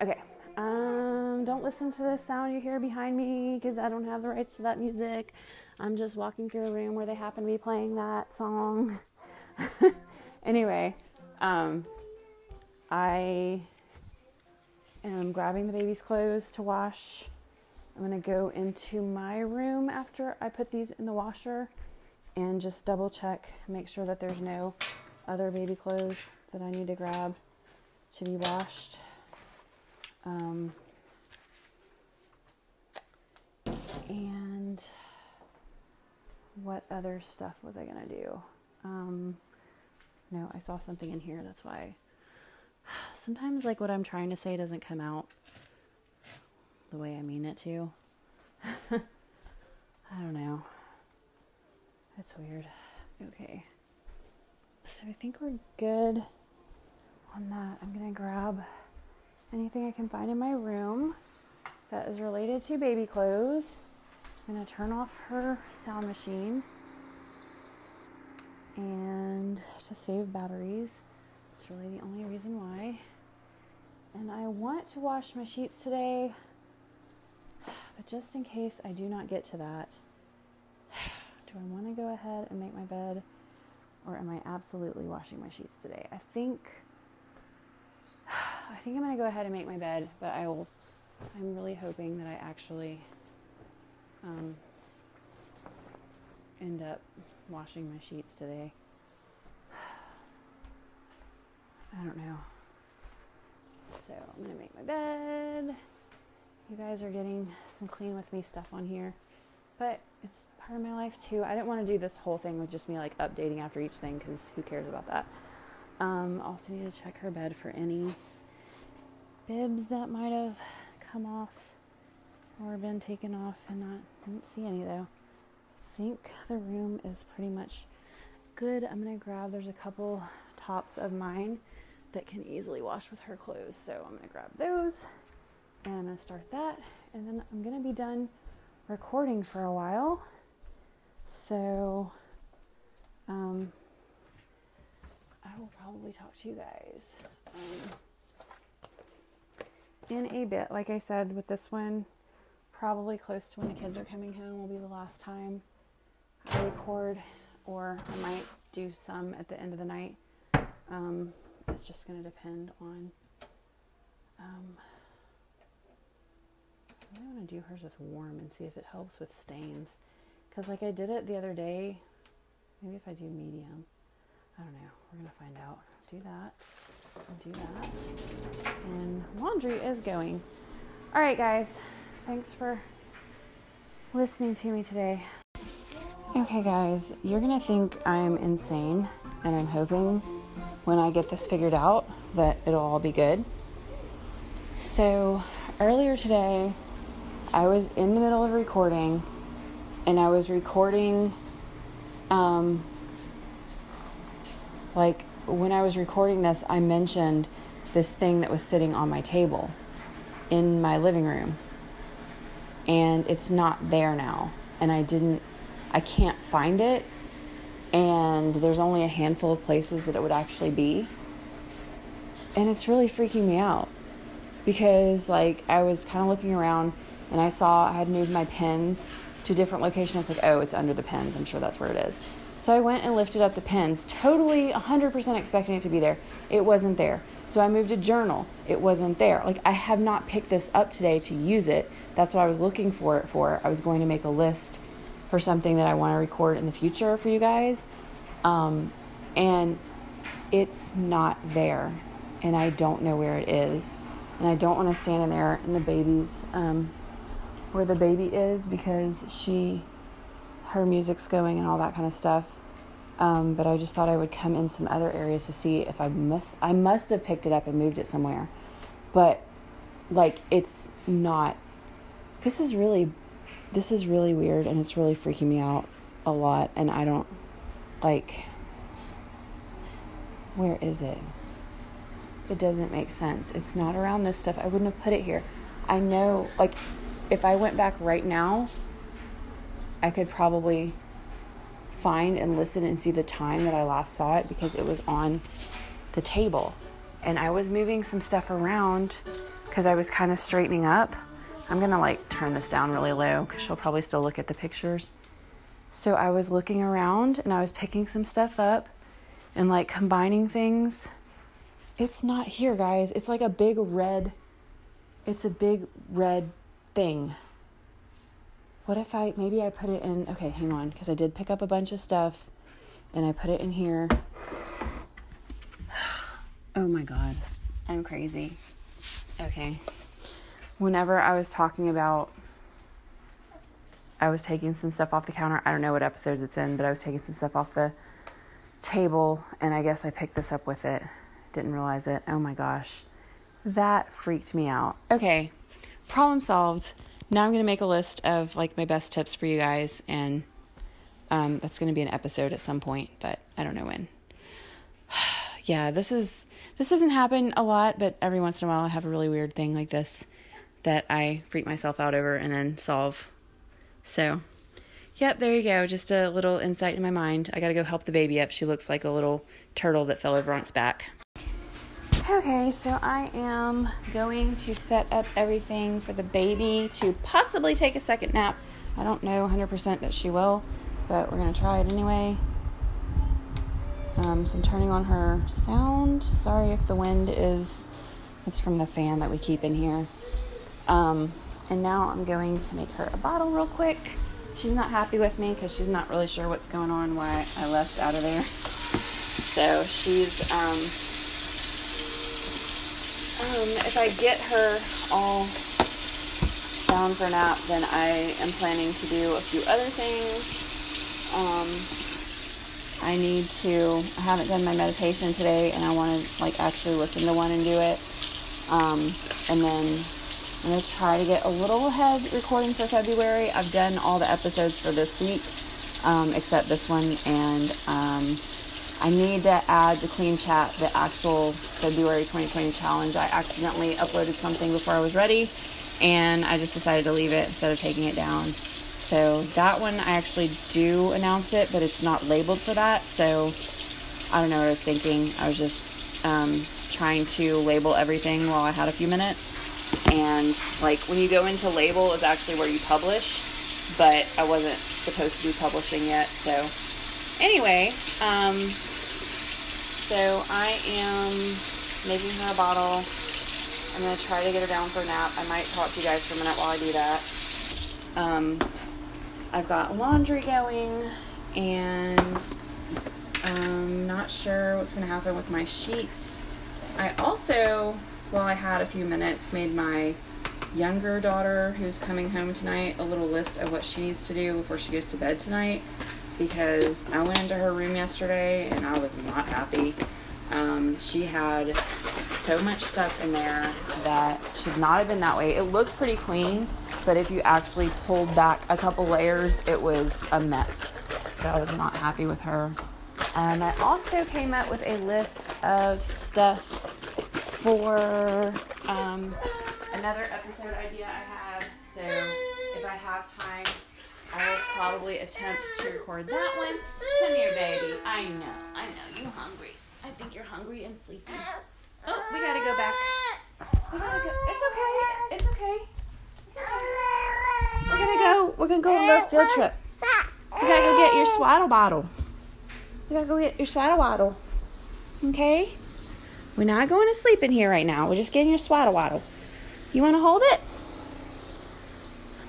Okay. Um, don't listen to the sound you hear behind me because I don't have the rights to that music. I'm just walking through a room where they happen to be playing that song. anyway, um, I am grabbing the baby's clothes to wash. I'm going to go into my room after I put these in the washer and just double check, make sure that there's no other baby clothes that I need to grab to be washed. Um, and what other stuff was I going to do? Um, no, I saw something in here. That's why. Sometimes, like, what I'm trying to say doesn't come out the way I mean it to. I don't know. That's weird. Okay. So I think we're good on that. I'm going to grab anything I can find in my room that is related to baby clothes. I'm going to turn off her sound machine and to save batteries. It's really the only reason why. And I want to wash my sheets today, but just in case I do not get to that, do I want to go ahead and make my bed or am I absolutely washing my sheets today? I think I think I'm going to go ahead and make my bed, but I will I'm really hoping that I actually um, end up washing my sheets today. I don't know. So I'm going to make my bed. You guys are getting some clean with me stuff on here. But it's part of my life too. I didn't want to do this whole thing with just me like updating after each thing because who cares about that. Um, also need to check her bed for any bibs that might have come off or been taken off and not didn't see any though. I think the room is pretty much good. I'm gonna grab there's a couple tops of mine that can easily wash with her clothes. So I'm gonna grab those and I'm gonna start that and then I'm gonna be done recording for a while. So, um, I will probably talk to you guys um, in a bit. Like I said, with this one, probably close to when the kids are coming home will be the last time I record, or I might do some at the end of the night. Um, it's just going to depend on. Um, I want to do hers with warm and see if it helps with stains. Because, like, I did it the other day. Maybe if I do medium. I don't know. We're going to find out. Do that. Do that. And laundry is going. All right, guys. Thanks for listening to me today. Okay, guys, you're gonna think I'm insane, and I'm hoping when I get this figured out that it'll all be good. So, earlier today, I was in the middle of recording, and I was recording, um, like when I was recording this, I mentioned this thing that was sitting on my table in my living room. And it's not there now. And I didn't, I can't find it. And there's only a handful of places that it would actually be. And it's really freaking me out because, like, I was kind of looking around and I saw I had moved my pens to different location. I was like, oh, it's under the pens. I'm sure that's where it is. So I went and lifted up the pens, totally 100% expecting it to be there. It wasn't there. So I moved a journal. It wasn't there. Like I have not picked this up today to use it. That's what I was looking for it for. I was going to make a list for something that I want to record in the future for you guys. Um, and it's not there. And I don't know where it is. And I don't want to stand in there in the baby's, um, where the baby is because she, her music's going and all that kind of stuff. Um, but I just thought I would come in some other areas to see if I must. I must have picked it up and moved it somewhere, but like it's not. This is really, this is really weird, and it's really freaking me out a lot. And I don't like. Where is it? It doesn't make sense. It's not around this stuff. I wouldn't have put it here. I know, like, if I went back right now, I could probably find and listen and see the time that I last saw it because it was on the table. And I was moving some stuff around because I was kind of straightening up. I'm gonna like turn this down really low because she'll probably still look at the pictures. So I was looking around and I was picking some stuff up and like combining things. It's not here, guys. It's like a big red, it's a big red thing what if I maybe I put it in okay, hang on, because I did pick up a bunch of stuff and I put it in here. Oh my god. I'm crazy. Okay. Whenever I was talking about I was taking some stuff off the counter. I don't know what episodes it's in, but I was taking some stuff off the table and I guess I picked this up with it. Didn't realize it. Oh my gosh. That freaked me out. Okay. Problem solved now I'm going to make a list of like my best tips for you guys, and um, that's going to be an episode at some point, but I don't know when. yeah, this is this doesn't happen a lot, but every once in a while I have a really weird thing like this that I freak myself out over and then solve. So, yep, there you go. Just a little insight in my mind. I got to go help the baby up. She looks like a little turtle that fell over on its back. Okay, so I am going to set up everything for the baby to possibly take a second nap. I don't know 100% that she will, but we're going to try it anyway. Um, so I'm turning on her sound. Sorry if the wind is, it's from the fan that we keep in here. Um, and now I'm going to make her a bottle real quick. She's not happy with me because she's not really sure what's going on, why I left out of there. So she's, um, um, if I get her all down for a nap, then I am planning to do a few other things. Um, I need to, I haven't done my meditation today and I want to like actually listen to one and do it. Um, and then I'm going to try to get a little ahead recording for February. I've done all the episodes for this week, um, except this one, and um, I need to add the Clean Chat, the actual February 2020 challenge. I accidentally uploaded something before I was ready, and I just decided to leave it instead of taking it down. So that one, I actually do announce it, but it's not labeled for that. So I don't know what I was thinking. I was just um, trying to label everything while I had a few minutes. And like when you go into label is actually where you publish, but I wasn't supposed to be publishing yet. So anyway, um, so I am making her a bottle. I'm going to try to get her down for a nap. I might talk to you guys for a minute while I do that. Um, I've got laundry going, and I'm not sure what's going to happen with my sheets. I also, while I had a few minutes, made my younger daughter who's coming home tonight a little list of what she needs to do before she goes to bed tonight because I went into her room yesterday and I was not happy. Um, she had so much stuff in there that should not have been that way. It looked pretty clean, but if you actually pulled back a couple layers, it was a mess. So I was not happy with her. And I also came up with a list of stuff for um, another episode idea I have. So if I have time, I will probably attempt to record that one. Come here, baby. I know, I know, you're hungry. I think you're hungry and sleepy. Oh, we gotta go back. We gotta go. It's okay. It's okay. We're gonna go. We're gonna go on a little field trip. We gotta go get your swaddle bottle. We gotta go get your swaddle bottle. Okay? We're not going to sleep in here right now. We're just getting your swaddle waddle. You wanna hold it?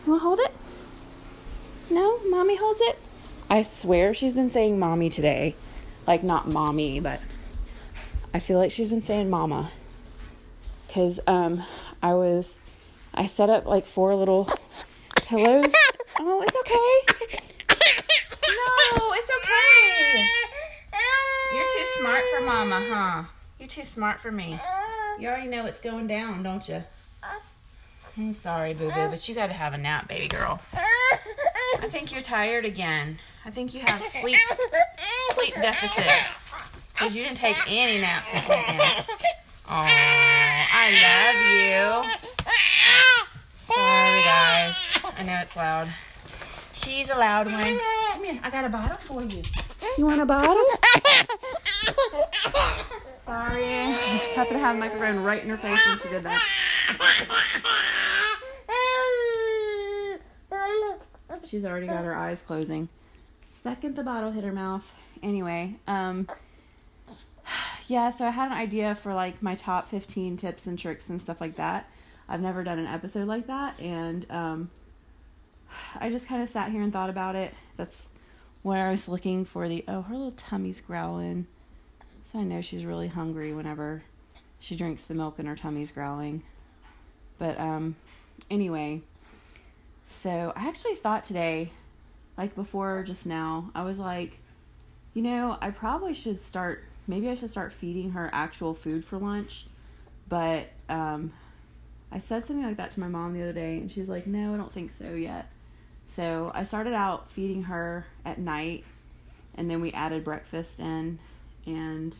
You wanna hold it? No? Mommy holds it? I swear she's been saying mommy today. Like, not mommy, but I feel like she's been saying mama. Because um, I was, I set up like four little pillows. Oh, it's okay. No, it's okay. You're too smart for mama, huh? You're too smart for me. You already know what's going down, don't you? I'm sorry, boo boo, eh. but you got to have a nap, baby girl. Eh. I think you're tired again. I think you have sleep sleep deficit because you didn't take any naps this weekend. Oh, I love you. Sorry, guys. I know it's loud. She's a loud one. Come here. I got a bottle for you. You want a bottle? Sorry. I just happened to have a microphone right in her face when she did that. She's already got her eyes closing. Second the bottle hit her mouth. Anyway, um yeah, so I had an idea for like my top 15 tips and tricks and stuff like that. I've never done an episode like that and um I just kind of sat here and thought about it. That's where I was looking for the oh, her little tummy's growling. So I know she's really hungry whenever she drinks the milk and her tummy's growling. But um anyway, so I actually thought today, like before just now, I was like, you know, I probably should start, maybe I should start feeding her actual food for lunch. But um, I said something like that to my mom the other day, and she's like, no, I don't think so yet. So I started out feeding her at night, and then we added breakfast in, and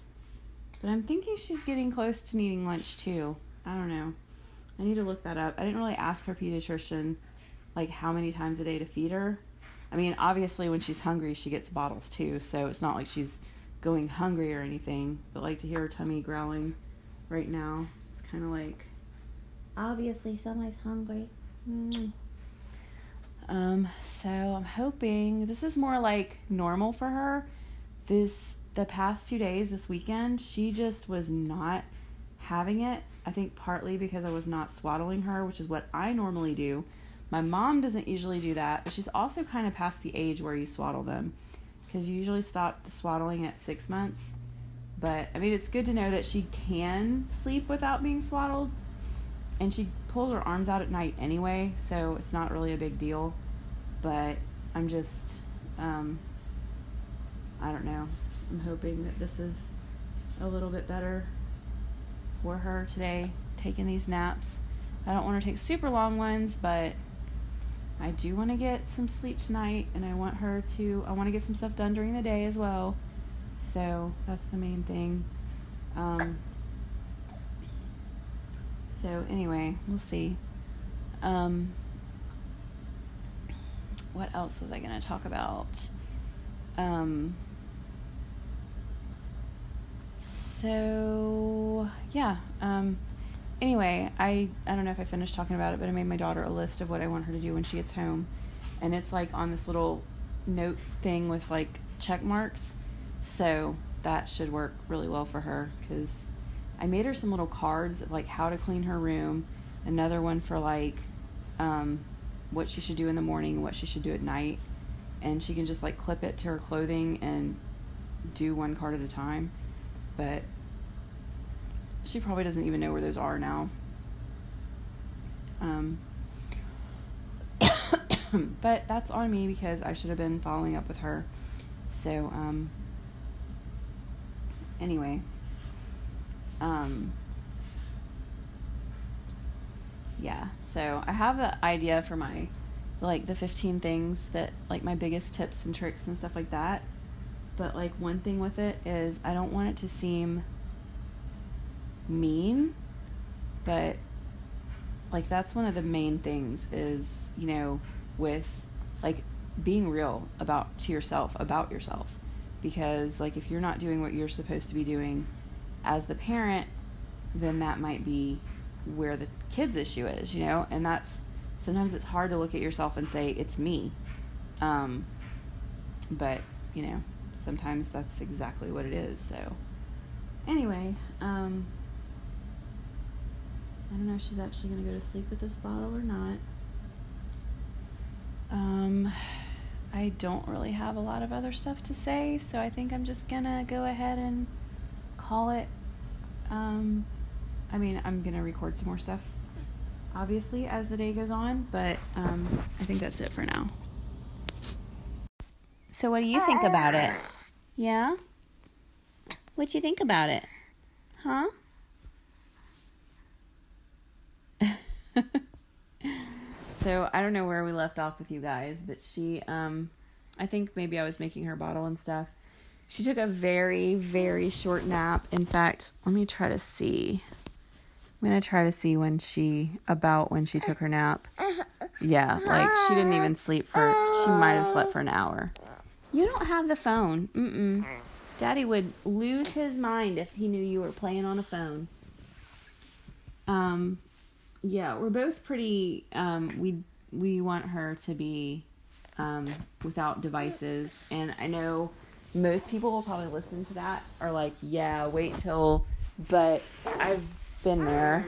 but I'm thinking she's getting close to needing lunch too. I don't know. I need to look that up. I didn't really ask her pediatrician like how many times a day to feed her. I mean, obviously when she's hungry, she gets bottles too, so it's not like she's going hungry or anything. But like to hear her tummy growling right now, it's kind of like obviously somebody's hungry. Mm. Um, so I'm hoping this is more like normal for her. This the past two days, this weekend, she just was not having it. I think partly because I was not swaddling her, which is what I normally do. My mom doesn't usually do that, but she's also kind of past the age where you swaddle them because you usually stop the swaddling at six months. But I mean, it's good to know that she can sleep without being swaddled, and she pulls her arms out at night anyway, so it's not really a big deal. But I'm just, um, I don't know. I'm hoping that this is a little bit better for her today, taking these naps. I don't want to take super long ones, but I do want to get some sleep tonight and I want her to I want to get some stuff done during the day as well. So that's the main thing. Um, so anyway, we'll see. Um, what else was I going to talk about? Um, so yeah, um, anyway, I I don't know if I finished talking about it, but I made my daughter a list of what I want her to do when she gets home, and it's like on this little note thing with like check marks. So that should work really well for her because I made her some little cards of like how to clean her room, another one for like um, what she should do in the morning and what she should do at night, and she can just like clip it to her clothing and do one card at a time. But she probably doesn't even know where those are now. Um, but that's on me because I should have been following up with her. So, um, anyway, um, yeah, so I have an idea for my like the 15 things that like my biggest tips and tricks and stuff like that. But like one thing with it is I don't want it to seem mean, but like that's one of the main things is, you know, with like being real about to yourself about yourself because like if you're not doing what you're supposed to be doing as the parent then that might be where the kids issue is you know? And that's sometimes it's hard to look at yourself and say it's me. Um, but you know sometimes that's exactly what it is so. Anyway um, i don't know if she's actually going to go to sleep with this bottle or not. Um, I don't really have a lot of other stuff to say, so I think I'm just gonna go ahead and call it. Um, I mean, I'm gonna record some more stuff, obviously, as the day goes on, but um, I think that's it for now. So, what do you think about it? Yeah? What'd you think about it? Huh? so I don't know where we left off with you guys, but she, um, I think maybe I was making her bottle and stuff. She took a very, very short nap. In fact, let me try to see. I'm gonna try to see when she, about when she took her nap. Yeah, like she didn't even sleep for, she might have slept for an hour. You don't have the phone. Mm-mm. Daddy would lose his mind if he knew you were playing on a phone. Um, yeah, we're both pretty. Um, we we want her to be um, without devices, and I know most people will probably listen to that are like, yeah, wait till. But I've been there.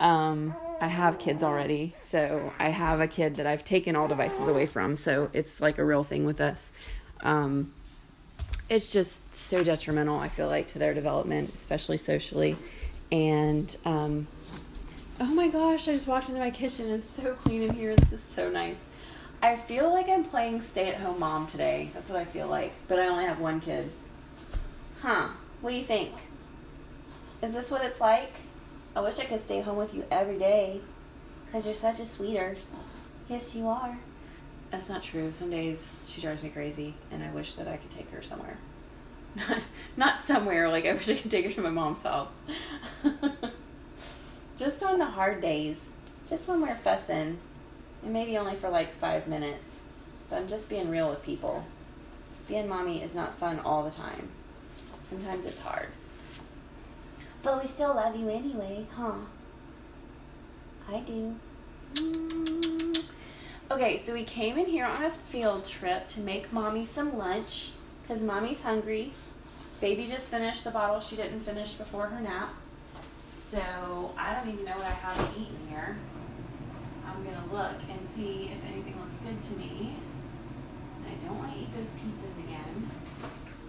Um, I have kids already, so I have a kid that I've taken all devices away from. So it's like a real thing with us. Um, it's just so detrimental. I feel like to their development, especially socially, and um, Oh my gosh, I just walked into my kitchen. It's so clean in here. This is so nice. I feel like I'm playing stay at home mom today. That's what I feel like. But I only have one kid. Huh. What do you think? Is this what it's like? I wish I could stay home with you every day. Because you're such a sweeter. Yes, you are. That's not true. Some days she drives me crazy, and I wish that I could take her somewhere. not somewhere, like I wish I could take her to my mom's house. just on the hard days, just when we're fussing, and maybe only for like five minutes. But I'm just being real with people. Being mommy is not fun all the time. Sometimes it's hard. But we still love you anyway, huh? I do. Mm. Okay, so we came in here on a field trip to make mommy some lunch because mommy's hungry. Baby just finished the bottle she didn't finish before her nap. So I don't even know what I have to eat in here. I'm gonna look and see if anything looks good to me. And I don't want to eat those pizzas again.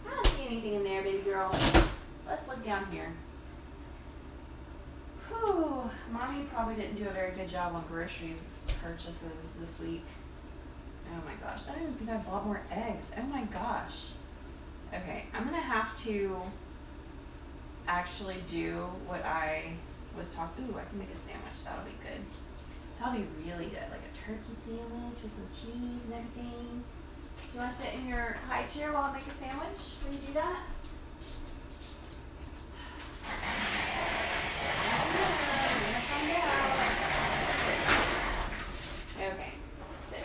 I don't see anything in there, baby girl. Let's look down here. Whew, mommy probably didn't do a very good job on grocery purchases this week. Oh my gosh, I don't even think I bought more eggs. Oh my gosh. Okay, I'm gonna have to actually do what I was talking. Ooh, I can make a sandwich. That'll be good. That'll be really good, like a turkey sandwich with some cheese and everything. Do you want to sit in your high chair while I make a sandwich? Will you do that? Okay, so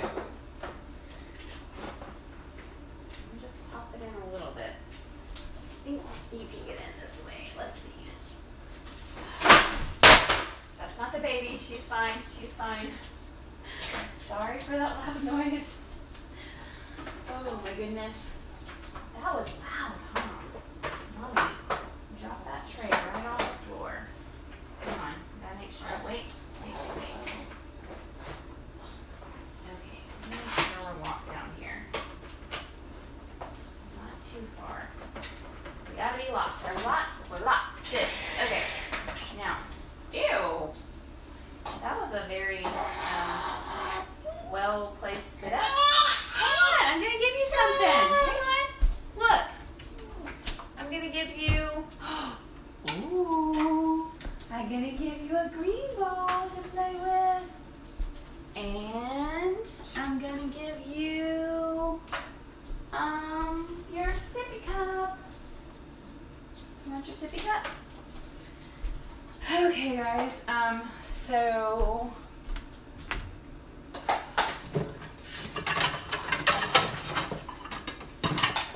just pop it in a little bit. I think you can get in this way. Let's see. That's not the baby. She's fine. She's fine. Sorry for that loud noise. Oh my goodness. That was loud, huh? Mommy, drop that tray right on the floor. Come on. Gotta make sure. Wait. Wait, wait, wait. Okay. Let me make sure we're locked down here. Not too far. We gotta be locked. We're locked. We're locked. Good. Okay. Now, ew. That was a very I'm gonna give you a green ball to play with. And I'm gonna give you um your sippy cup. You want your sippy cup? Okay guys, um so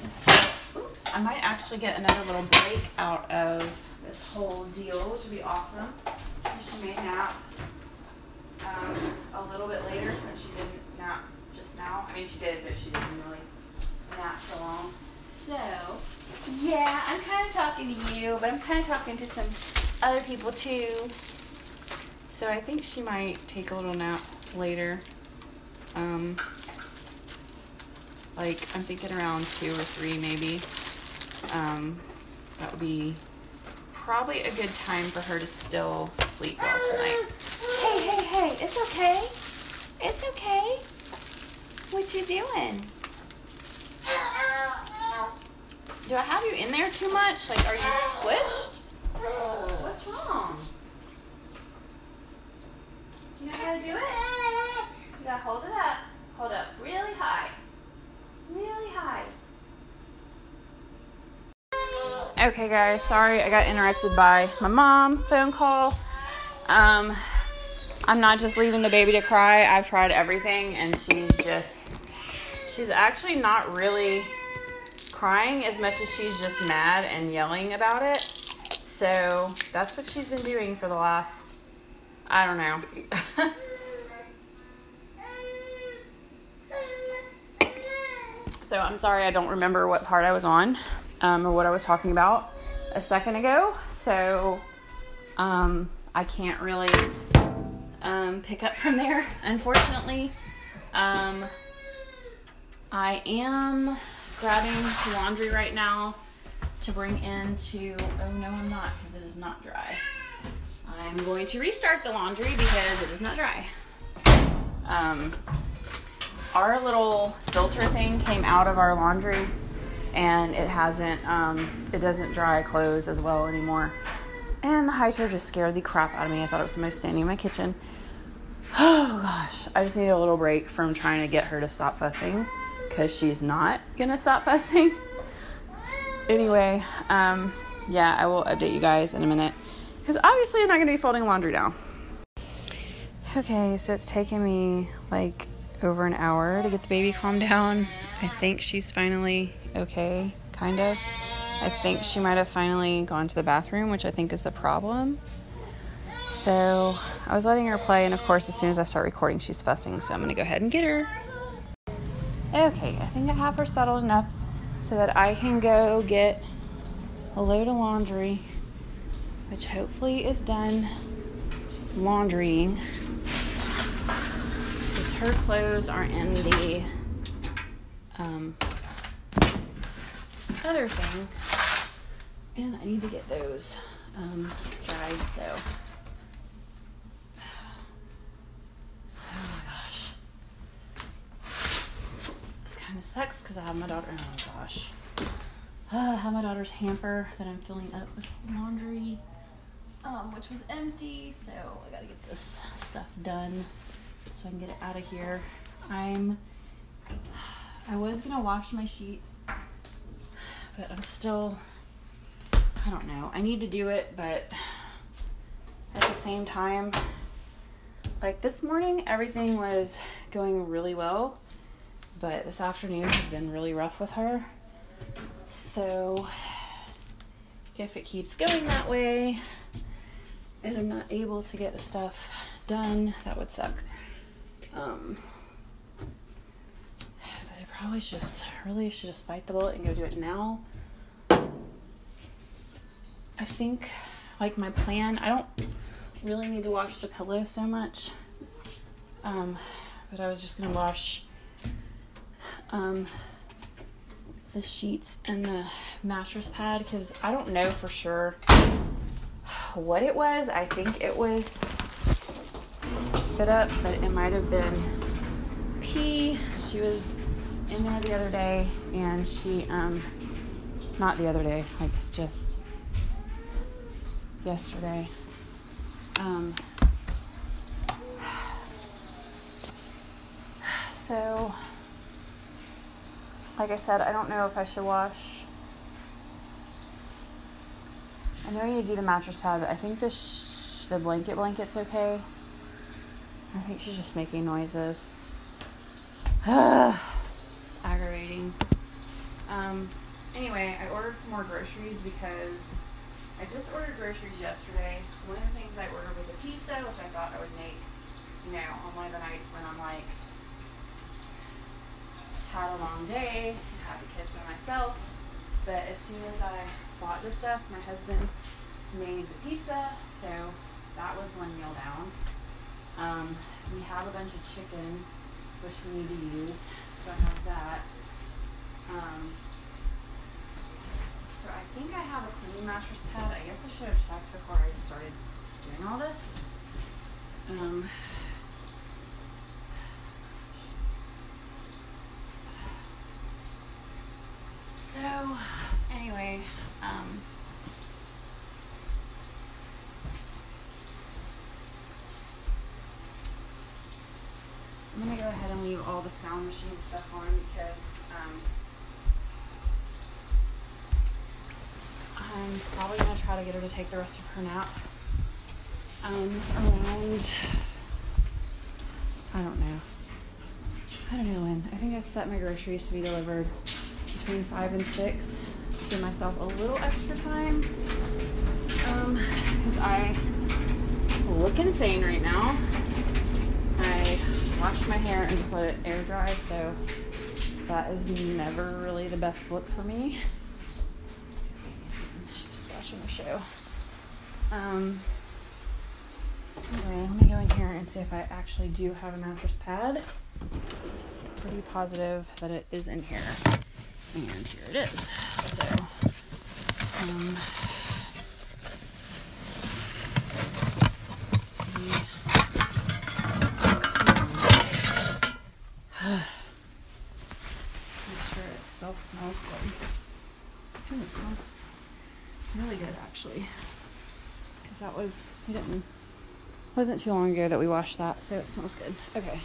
so, oops, I might actually get another little break out of this whole deal, which would be awesome. She may nap um, a little bit later since she didn't nap just now. I mean, she did, but she didn't really nap for long. So, yeah, I'm kind of talking to you, but I'm kind of talking to some other people too. So I think she might take a little nap later. Um, like I'm thinking around two or three maybe. Um, that would be probably a good time for her to still sleep well tonight. Hey, hey, hey, it's okay. It's okay. What you doing? Do I have you in there too much? Like, are you squished? What's wrong? You know how to do it? You gotta hold it up. Hold up really high. Really high. Okay, guys, sorry I got interrupted by my mom phone call. Um, I'm not just leaving the baby to cry. I've tried everything, and she's just, she's actually not really crying as much as she's just mad and yelling about it. So that's what she's been doing for the last, I don't know. so I'm sorry I don't remember what part I was on um, or what I was talking about a second ago. So um, I can't really um, pick up from there, unfortunately. Um, I am grabbing laundry right now to bring into. Oh no, I'm not because it is not dry. I'm going to restart the laundry because it is not dry. Um, our little filter thing came out of our laundry and it hasn't um, it doesn't dry clothes as well anymore. And the high chair just scared the crap out of me. I thought it was somebody standing in my kitchen. Oh gosh. I just need a little break from trying to get her to stop fussing because she's not gonna stop fussing. Anyway um, yeah i will update you guys in a minute because obviously i'm not gonna be folding laundry now. Okay so it's taken me like over an hour to get the baby calmed down. I think she's finally okay, kind of. I think she might have finally gone to the bathroom, which I think is the problem. So I was letting her play, and of course, as soon as I start recording, she's fussing, so I'm gonna go ahead and get her. Okay, I think I have her settled enough so that I can go get a load of laundry, which hopefully is done laundrying Because her clothes are in the um, other thing, and I need to get those um, dried. So, oh my gosh, this kind of sucks because I have my daughter. Oh my gosh, uh, I have my daughter's hamper that I'm filling up with laundry, um, which was empty. So I gotta get this stuff done so I can get it out of here. I'm I was gonna wash my sheets, but I'm still I don't know. I need to do it, but at the same time, like this morning, everything was going really well, but this afternoon has been really rough with her. So if it keeps going that way and I'm not able to get the stuff done, that would suck. Um, probably should just really should just bite the bullet and go do it now. I think like my plan. I don't really need to wash the pillow so much. Um, but I was just gonna wash um, the sheets and the mattress pad because I don't know for sure what it was. I think it was spit up, but it might have been pee. She was in there the other day and she, um, not the other day, like just yesterday. Um, so, like I said, I don't know if I should wash. I know you do the mattress pad, but I think the sh- the blanket blanket's okay. I think she's just making noises. aggravating. Um, anyway, I ordered some more groceries because I just ordered groceries yesterday. One of the things I ordered was a pizza, which I thought I would make, you know, on one of the nights when I'm like, had a long day, had the kids by myself. But as soon as I bought the stuff, my husband made the pizza, so that was one meal down. Um, we have a bunch of chicken, which we need to use, so I have that. Um, so I think I have a clean mattress pad. I guess I should have checked before I started doing all this. Um, so anyway, um, I'm gonna go ahead and leave all the sound machine stuff on because um, I'm probably gonna try to get her to take the rest of her nap um, around. I don't know. I don't know when. I think I set my groceries to be delivered between five and six. Give myself a little extra time because I look insane right now. I washed my hair and just let it air dry, so that is never really the best look for me. Just watching the show. Um, anyway, let me go in here and see if I actually do have a mattress pad. Pretty positive that it is in here. And here it is. So, um, see. Make sure it still smells good. Ooh, it smells really good actually. Because that was, we didn't, wasn't too long ago that we washed that, so it smells good. Okay.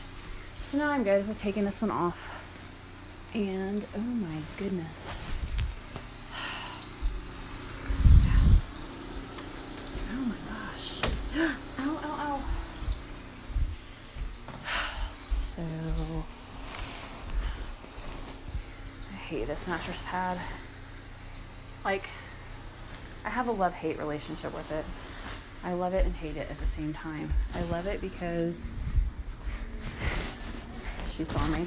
So now I'm good with taking this one off. And oh my goodness. Oh my gosh. Ow, ow, ow. So I hate this mattress pad. Like, I have a love hate relationship with it. I love it and hate it at the same time. I love it because she saw me.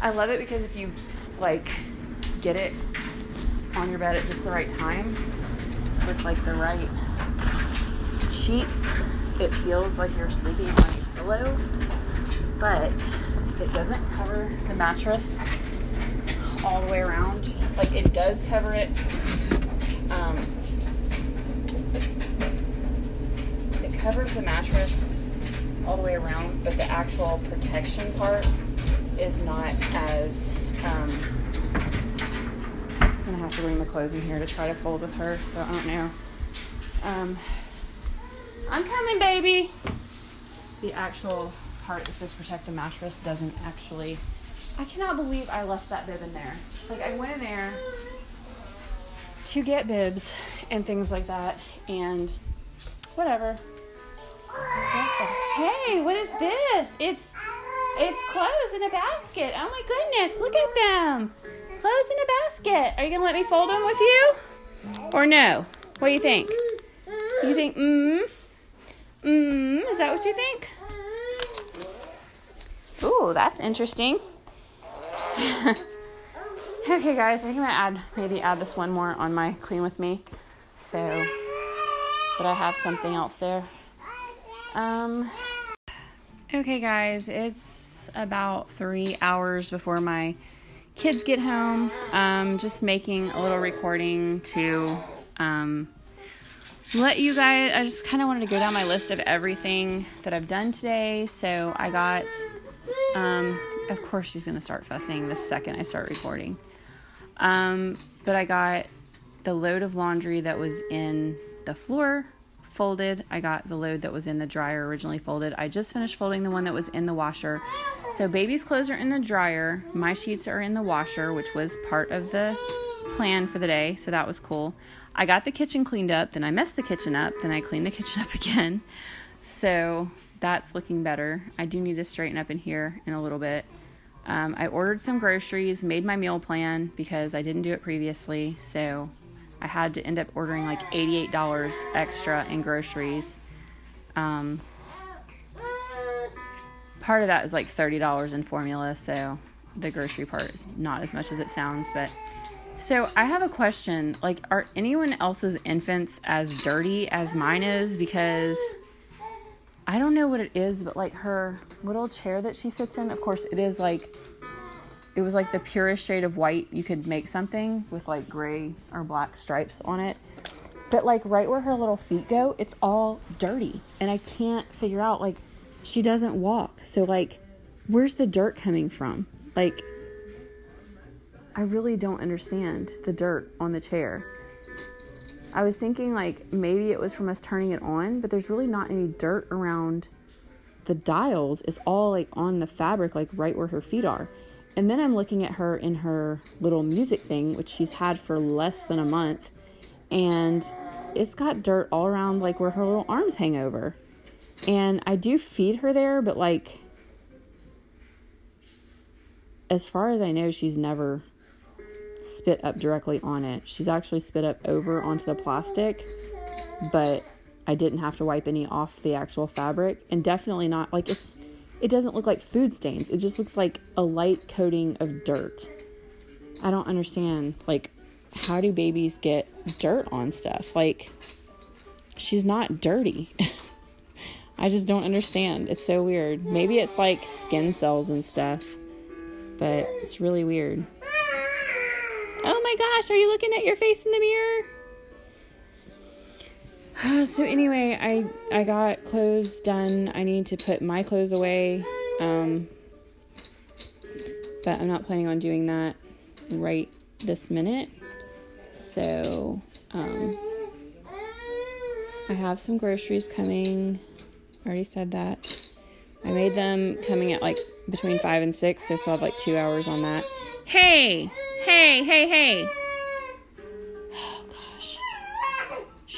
I love it because if you like get it on your bed at just the right time with like the right sheets, it feels like you're sleeping on a pillow. But it doesn't cover the mattress all the way around. Like it does cover it. Um, it covers the mattress all the way around, but the actual protection part is not as. Um, I'm gonna have to bring the clothes in here to try to fold with her, so I don't know. Um, I'm coming, baby. The actual part that's supposed to protect the mattress doesn't actually. I cannot believe I left that bib in there. Like I went in there to get bibs and things like that, and whatever. Hey, what is this? It's it's clothes in a basket. Oh my goodness, look at them. Clothes in a basket. Are you gonna let me fold them with you? Or no? What do you think? You think mm? Mm, is that what you think? Ooh, that's interesting. okay, guys, I think I'm gonna add maybe add this one more on my clean with me, so that I have something else there. Um. Okay, guys, it's about three hours before my kids get home. Um, just making a little recording to um, let you guys. I just kind of wanted to go down my list of everything that I've done today. So I got. Um, of course, she's gonna start fussing the second I start recording. Um, but I got the load of laundry that was in the floor folded. I got the load that was in the dryer originally folded. I just finished folding the one that was in the washer. So baby's clothes are in the dryer. My sheets are in the washer, which was part of the plan for the day. So that was cool. I got the kitchen cleaned up, then I messed the kitchen up, then I cleaned the kitchen up again. So that's looking better. I do need to straighten up in here in a little bit. Um, I ordered some groceries, made my meal plan because I didn't do it previously. So I had to end up ordering like $88 extra in groceries. Um, part of that is like $30 in formula, so the grocery part is not as much as it sounds, but so I have a question. Like, are anyone else's infants as dirty as mine is? Because I don't know what it is, but like her little chair that she sits in, of course, it is like it was like the purest shade of white you could make something with like gray or black stripes on it. But like right where her little feet go, it's all dirty. And I can't figure out like she doesn't walk. So like where's the dirt coming from? Like I really don't understand the dirt on the chair. I was thinking like maybe it was from us turning it on, but there's really not any dirt around the dials. is all like on the fabric, like right where her feet are. And then I'm looking at her in her little music thing, which she's had for less than a month, and it's got dirt all around like where her little arms hang over. And I do feed her there, but like as far as I know, she's never spit up directly on it. She's actually spit up over onto the plastic, but I didn't have to wipe any off the actual fabric, and definitely not like it's it doesn't look like food stains. It just looks like a light coating of dirt. I don't understand like how do babies get dirt on stuff? Like she's not dirty. I just don't understand. It's so weird. Maybe it's like skin cells and stuff, but it's really weird. Oh my gosh, are you looking at your face in the mirror? so anyway, I I got clothes done. I need to put my clothes away. Um, but I'm not planning on doing that right this minute. So, um, I have some groceries coming. I already said that. I made them coming at like between 5 and 6, so I still have like 2 hours on that. Hey! Hey, hey, hey.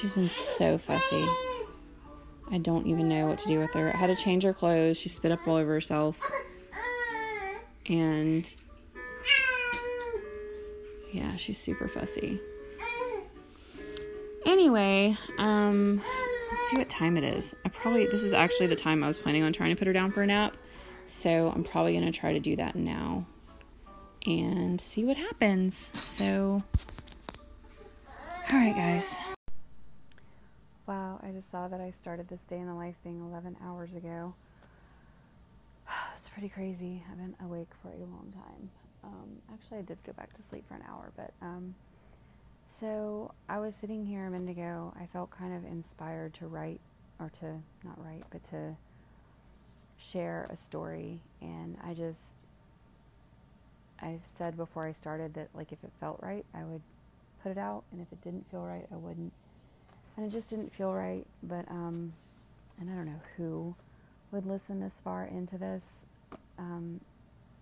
She's been so fussy. I don't even know what to do with her. I had to change her clothes. She spit up all over herself. And yeah, she's super fussy. Anyway, um let's see what time it is. I probably this is actually the time I was planning on trying to put her down for a nap. So I'm probably going to try to do that now and see what happens. So, all right, guys. Wow, I just saw that I started this day in the life thing 11 hours ago. It's pretty crazy. I've been awake for a long time. Um, actually, I did go back to sleep for an hour, but um, so I was sitting here a minute ago. I felt kind of inspired to write, or to not write, but to share a story, and I just I've said before I started that like if it felt right, I would put it out, and if it didn't feel right, I wouldn't. And it just didn't feel right. But um, and I don't know who would listen this far into this. Um,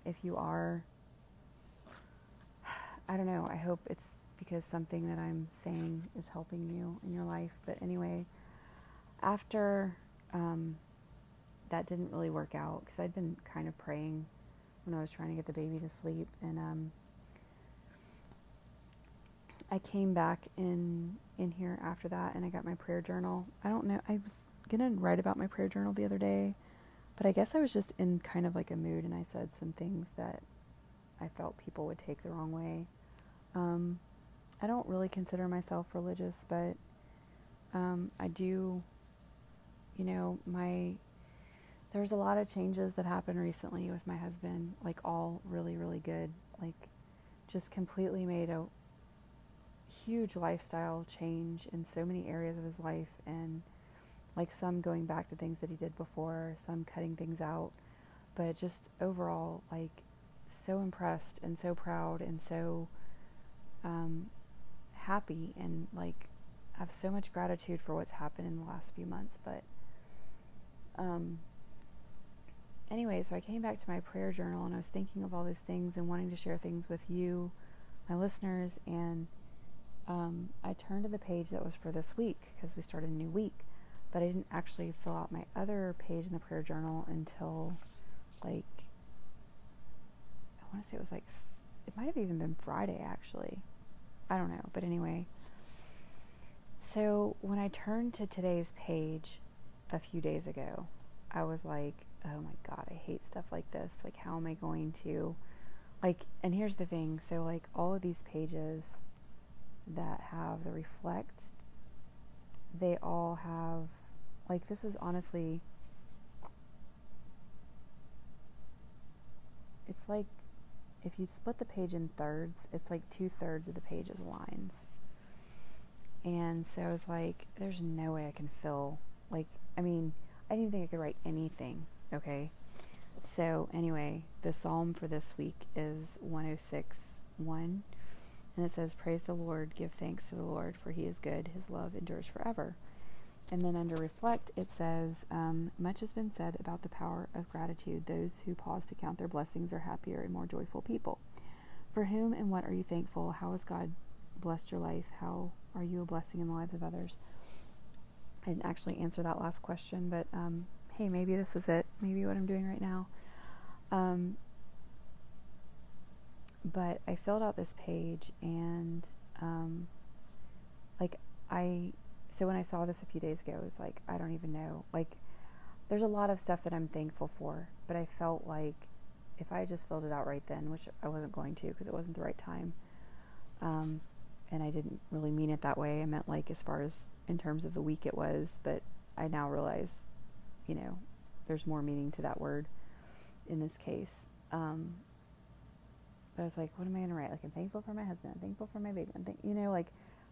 if you are, I don't know. I hope it's because something that I'm saying is helping you in your life. But anyway, after um, that didn't really work out because I'd been kind of praying when I was trying to get the baby to sleep, and um, I came back in in here after that, and I got my prayer journal. I don't know. I was gonna write about my prayer journal the other day, but I guess I was just in kind of like a mood, and I said some things that I felt people would take the wrong way. Um, I don't really consider myself religious, but um, I do. You know, my there's a lot of changes that happened recently with my husband, like all really, really good. Like, just completely made a huge lifestyle change in so many areas of his life, and like some going back to things that he did before, some cutting things out, but just overall, like, so impressed and so proud and so um, happy and like have so much gratitude for what's happened in the last few months. But um, anyway, so I came back to my prayer journal and I was thinking of all those things and wanting to share things with you, my listeners, and um, I turned to the page that was for this week because we started a new week, but I didn't actually fill out my other page in the prayer journal until like I want to say it was like it might have even been Friday actually. I don't know, but anyway. So when I turned to today's page a few days ago, I was like, oh my god, I hate stuff like this. Like, how am I going to, like, and here's the thing so, like, all of these pages that have the reflect, they all have, like, this is honestly, it's like if you split the page in thirds, it's like two thirds of the page is lines. And so I was like, there's no way I can fill, like, I mean, I didn't think I could write anything, okay? So, anyway, the psalm for this week is 106 1. And it says, Praise the Lord, give thanks to the Lord, for he is good, his love endures forever. And then under reflect, it says, um, Much has been said about the power of gratitude. Those who pause to count their blessings are happier and more joyful people. For whom and what are you thankful? How has God blessed your life? How are you a blessing in the lives of others? I didn't actually answer that last question, but um, hey, maybe this is it. Maybe what I'm doing right now. Um, but I filled out this page and um, like I so when I saw this a few days ago, it was like I don't even know. Like there's a lot of stuff that I'm thankful for, but I felt like if I just filled it out right then, which I wasn't going to because it wasn't the right time, um, and I didn't really mean it that way. I meant like as far as in terms of the week it was, but I now realize, you know, there's more meaning to that word in this case. Um, but I was like, what am I going to write? Like, I'm thankful for my husband. I'm thankful for my baby. I'm think, you know, like,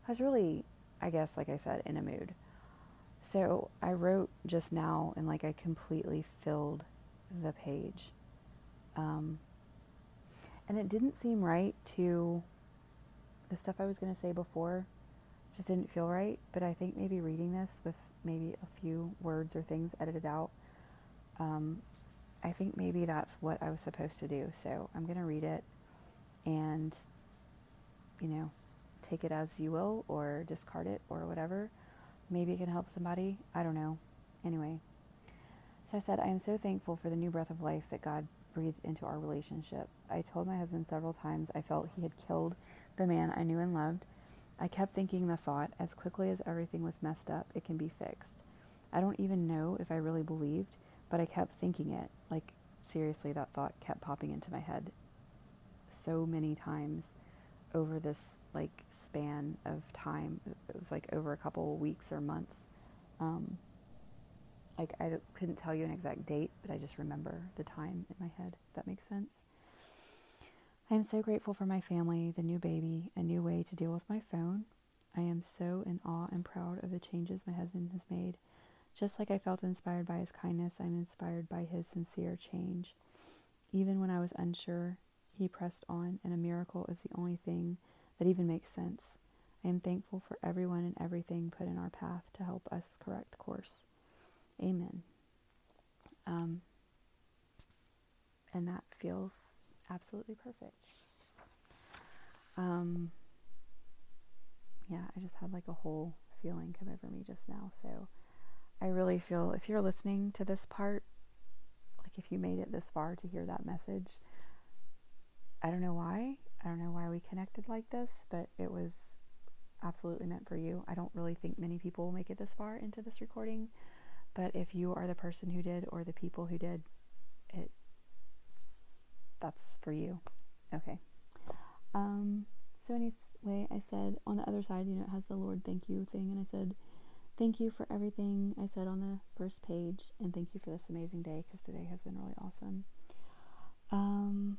I was really, I guess, like I said, in a mood. So I wrote just now, and like I completely filled the page. Um, and it didn't seem right to the stuff I was going to say before. Just didn't feel right. But I think maybe reading this with maybe a few words or things edited out, um, I think maybe that's what I was supposed to do. So I'm going to read it and, you know, take it as you will or discard it or whatever. Maybe it can help somebody. I don't know. Anyway, so I said, I am so thankful for the new breath of life that God breathed into our relationship. I told my husband several times I felt he had killed the man I knew and loved. I kept thinking the thought, as quickly as everything was messed up, it can be fixed. I don't even know if I really believed, but I kept thinking it. Like, seriously, that thought kept popping into my head so many times over this like span of time. It was like over a couple weeks or months. Um, like I couldn't tell you an exact date, but I just remember the time in my head. If that makes sense. I am so grateful for my family, the new baby, a new way to deal with my phone. I am so in awe and proud of the changes my husband has made. Just like I felt inspired by his kindness, I'm inspired by his sincere change. Even when I was unsure, he pressed on, and a miracle is the only thing that even makes sense. I am thankful for everyone and everything put in our path to help us correct course. Amen. Um, and that feels absolutely perfect. Um, yeah, I just had like a whole feeling come over me just now. So I really feel if you're listening to this part, like if you made it this far to hear that message, I don't know why. I don't know why we connected like this, but it was absolutely meant for you. I don't really think many people will make it this far into this recording, but if you are the person who did or the people who did, it that's for you. Okay. Um so anyway, I said on the other side, you know, it has the Lord thank you thing and I said thank you for everything I said on the first page and thank you for this amazing day cuz today has been really awesome. Um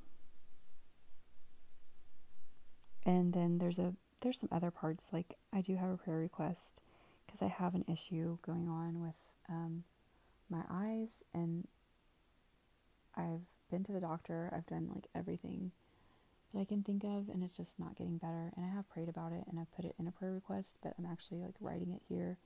and then there's a there's some other parts like I do have a prayer request because I have an issue going on with um, my eyes and I've been to the doctor I've done like everything that I can think of, and it's just not getting better. And I have prayed about it and I've put it in a prayer request, but I'm actually like writing it here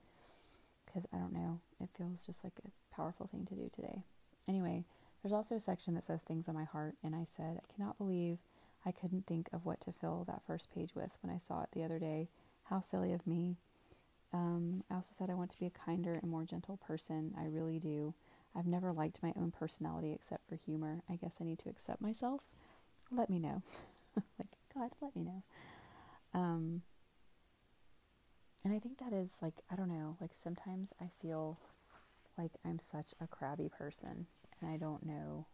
because I don't know. It feels just like a powerful thing to do today. Anyway, there's also a section that says things on my heart, and I said, I cannot believe I couldn't think of what to fill that first page with when I saw it the other day. How silly of me. Um, I also said I want to be a kinder and more gentle person. I really do. I've never liked my own personality except for humor. I guess I need to accept myself. Let me know. like, God, let me know. Um, and I think that is like, I don't know, like sometimes I feel like I'm such a crabby person and I don't know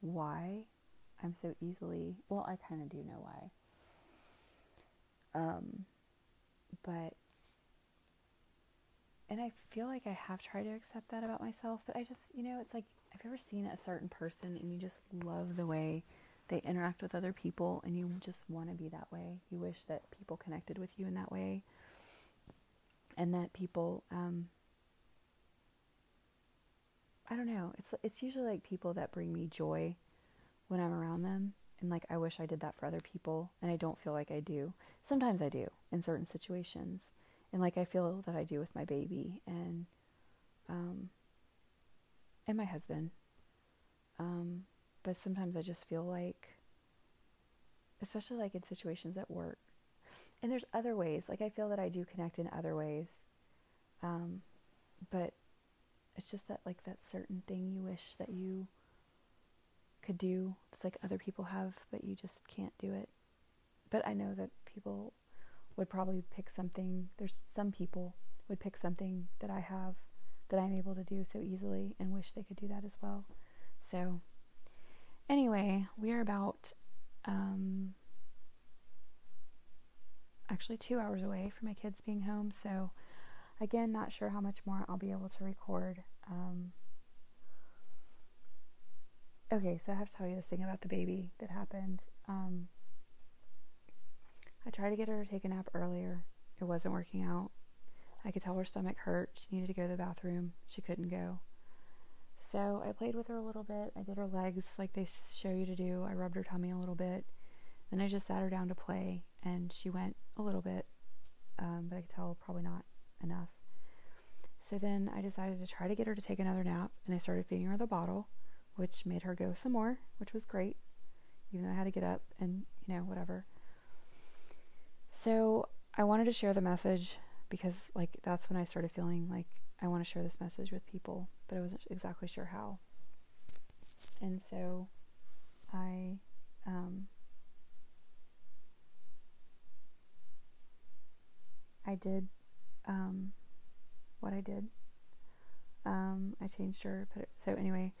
why I'm so easily, well, I kind of do know why. Um, but, and I feel like I have tried to accept that about myself, but I just, you know, it's like, I've ever seen a certain person and you just love the way they interact with other people and you just want to be that way? You wish that people connected with you in that way and that people, um, I don't know. It's it's usually like people that bring me joy when I'm around them and like I wish I did that for other people and I don't feel like I do. Sometimes I do in certain situations. And like I feel that I do with my baby and um and my husband. Um but sometimes I just feel like especially like in situations at work. And there's other ways. Like I feel that I do connect in other ways. Um but it's just that like that certain thing you wish that you could do. It's like other people have, but you just can't do it. But I know that people would probably pick something. There's some people would pick something that I have that I'm able to do so easily and wish they could do that as well. So, anyway, we are about um, actually two hours away from my kids being home. So, Again, not sure how much more I'll be able to record. Um, okay, so I have to tell you this thing about the baby that happened. Um, I tried to get her to take a nap earlier. It wasn't working out. I could tell her stomach hurt. She needed to go to the bathroom. She couldn't go. So I played with her a little bit. I did her legs like they show you to do. I rubbed her tummy a little bit. Then I just sat her down to play, and she went a little bit, um, but I could tell probably not enough. So then I decided to try to get her to take another nap, and I started feeding her the bottle, which made her go some more, which was great, even though I had to get up and, you know, whatever. So I wanted to share the message because, like, that's when I started feeling like I want to share this message with people, but I wasn't exactly sure how. And so I, um, I did um, what I did. Um, I changed her, put it, so anyway,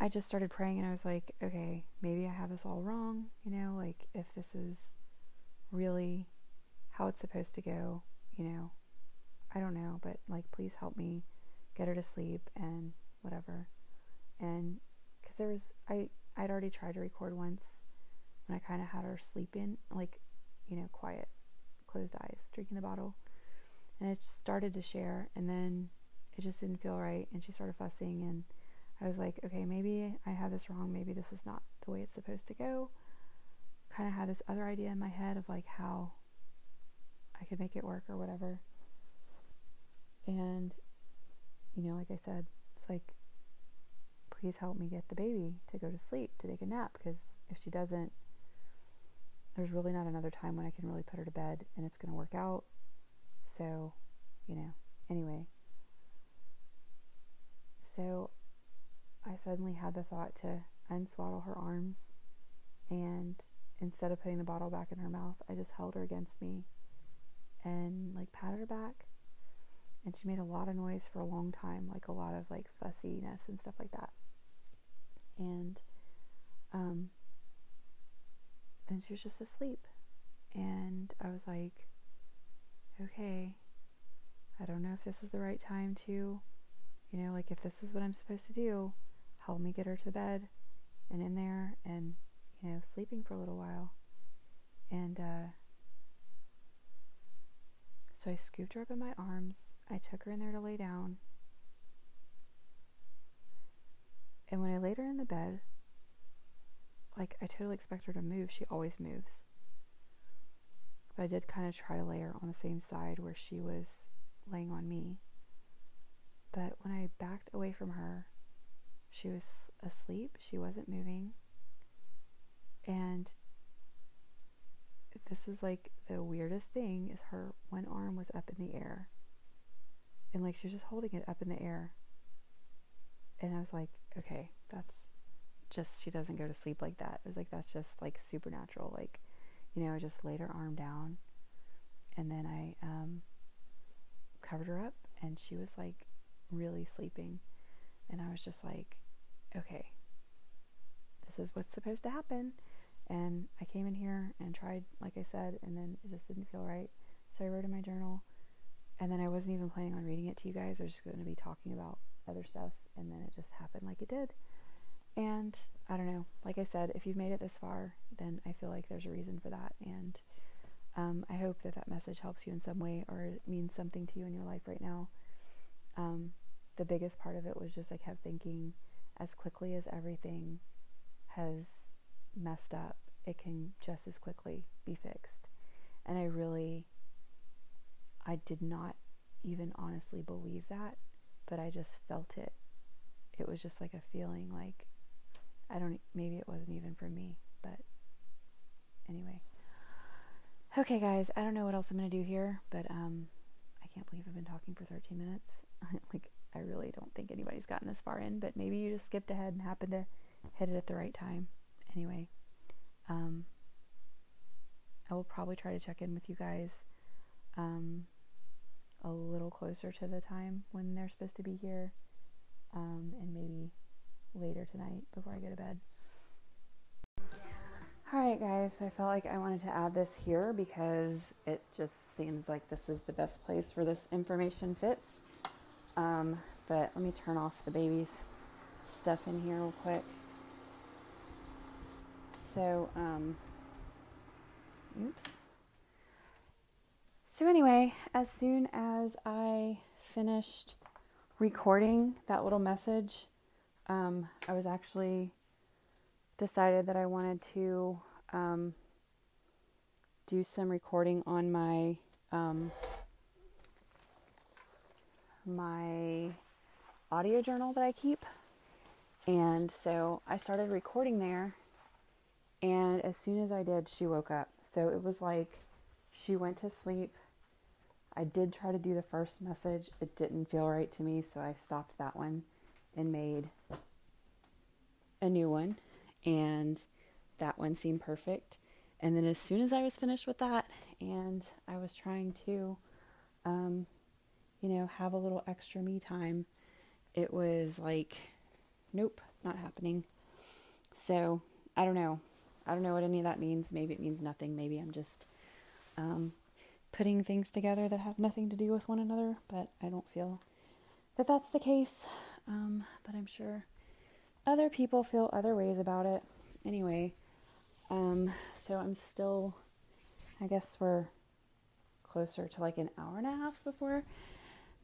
I just started praying and I was like, okay, maybe I have this all wrong, you know, like if this is really how it's supposed to go, you know, I don't know, but like please help me get her to sleep and whatever. And cuz there was I I'd already tried to record once when I kind of had her sleeping, like, you know, quiet, closed eyes, drinking the bottle and it started to share and then it just didn't feel right and she started fussing and I was like, okay, maybe I have this wrong. Maybe this is not the way it's supposed to go. Kind of had this other idea in my head of like how I could make it work or whatever. And, you know, like I said, it's like, please help me get the baby to go to sleep, to take a nap, because if she doesn't, there's really not another time when I can really put her to bed and it's going to work out. So, you know, anyway. So I suddenly had the thought to unswaddle her arms and instead of putting the bottle back in her mouth, I just held her against me and like patted her back. And she made a lot of noise for a long time, like a lot of like fussiness and stuff like that. And um, then she was just asleep. And I was like, okay, I don't know if this is the right time to, you know, like if this is what I'm supposed to do, help me get her to bed and in there and, you know, sleeping for a little while. And uh, so I scooped her up in my arms. I took her in there to lay down. And when I laid her in the bed, like I totally expect her to move. She always moves. But I did kind of try to lay her on the same side where she was laying on me. But when I backed away from her, she was asleep. She wasn't moving. And this was like the weirdest thing is her one arm was up in the air. And like she was just holding it up in the air. And I was like, okay, that's just she doesn't go to sleep like that. It was like that's just like supernatural. Like, you know, I just laid her arm down and then I um covered her up and she was like really sleeping. And I was just like, okay, this is what's supposed to happen. And I came in here and tried, like I said, and then it just didn't feel right. So I wrote in my journal, and then I wasn't even planning on reading it to you guys. I was just going to be talking about other stuff, and then it just happened like it did. And I don't know, like I said, if you've made it this far, then I feel like there's a reason for that. And um, I hope that that message helps you in some way or means something to you in your life right now. Um, the biggest part of it was just I kept thinking, as quickly as everything has messed up, it can just as quickly be fixed. And I really, I did not even honestly believe that, but I just felt it. It was just like a feeling like, I don't, maybe it wasn't even for me, but anyway. Okay, guys, I don't know what else I'm going to do here, but um, I can't believe I've been talking for 13 minutes. like, I really don't think anybody's gotten this far in, but maybe you just skipped ahead and happened to hit it at the right time. Anyway, um, I will probably try to check in with you guys um, a little closer to the time when they're supposed to be here, um, and maybe later tonight before I go to bed. Alright, guys, I felt like I wanted to add this here because it just seems like this is the best place where this information fits. Um, but let me turn off the baby's stuff in here real quick. So, um, oops. So, anyway, as soon as I finished recording that little message, um, I was actually decided that I wanted to um, do some recording on my um, my audio journal that I keep. And so I started recording there. And as soon as I did, she woke up. So it was like she went to sleep. I did try to do the first message. It didn't feel right to me. So I stopped that one and made a new one. And that one seemed perfect. And then as soon as I was finished with that, and I was trying to um, you know, have a little extra me time, it was like, nope, not happening. So I don't know. I don't know what any of that means. Maybe it means nothing. Maybe I'm just um, putting things together that have nothing to do with one another, but I don't feel that that's the case. Um, but I'm sure other people feel other ways about it. Anyway, um, so I'm still, I guess we're closer to like an hour and a half before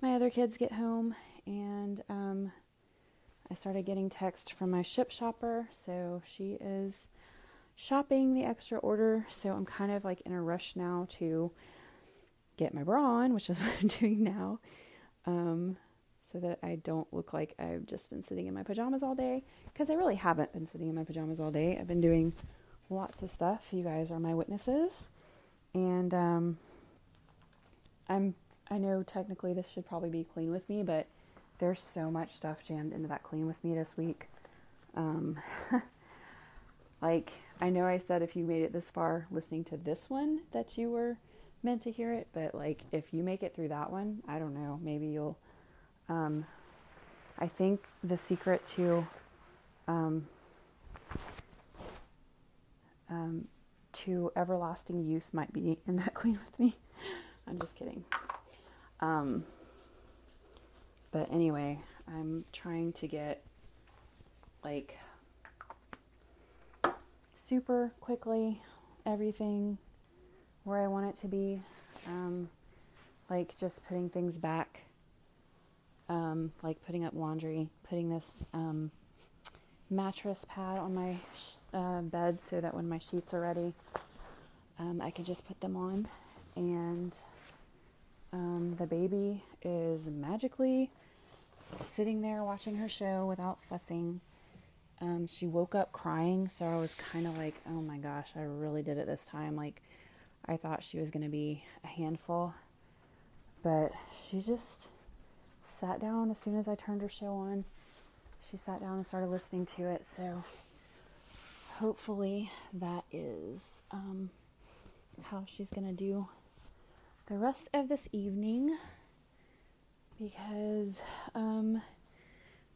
my other kids get home, and um, I started getting text from my Shipt shopper. So she is shopping the extra order. So I'm kind of like in a rush now to get my bra on, which is what I'm doing now, um, so that I don't look like I've just been sitting in my pajamas all day. Because I really haven't been sitting in my pajamas all day. I've been doing lots of stuff. You guys are my witnesses, and um, I'm I know technically this should probably be clean with me, but there's so much stuff jammed into that clean with me this week. Um, like, I know I said if you made it this far listening to this one that you were meant to hear it, but like if you make it through that one, I don't know, maybe you'll. Um, I think the secret to um, um, to everlasting youth might be in that clean with me. I'm just kidding. Um, but anyway, I'm trying to get like super quickly everything where I want it to be. Um, like just putting things back, um, like putting up laundry, putting this um, mattress pad on my sh- uh, bed so that when my sheets are ready, um, I can just put them on. And um, the baby is magically sitting there watching her show without fussing. Um, she woke up crying, so I was kind of like, oh my gosh, I really did it this time. Like, I thought she was going to be a handful, but she just sat down as soon as I turned her show on. She sat down and started listening to it, so hopefully that is um, how she's going to do the rest of this evening because um,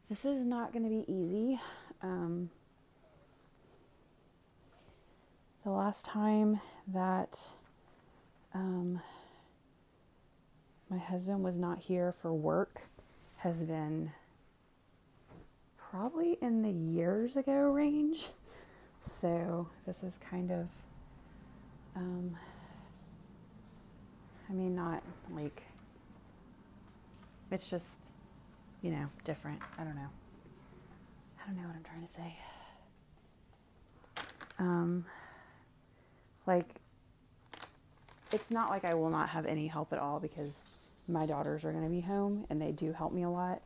this is not going to be easy. Um, the last time that um, my husband was not here for work has been probably in the years ago range. So this is kind of, um, I mean, not like, it's just, you know, different. I don't know. I don't know what I'm trying to say. Um, like, it's not like I will not have any help at all because my daughters are going to be home and they do help me a lot.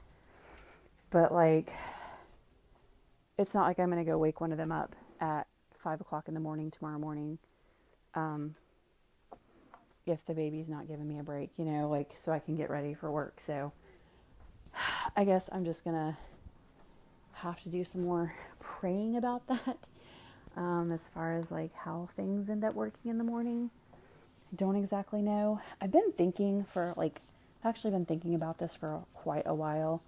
But, like, it's not like I'm going to go wake one of them up at five o'clock in the morning tomorrow morning. Um, if the baby's not giving me a break, you know, like so I can get ready for work. So I guess I'm just gonna have to do some more praying about that um, as far as like how things end up working in the morning. I don't exactly know. I've been thinking for like, I've actually been thinking about this for quite a while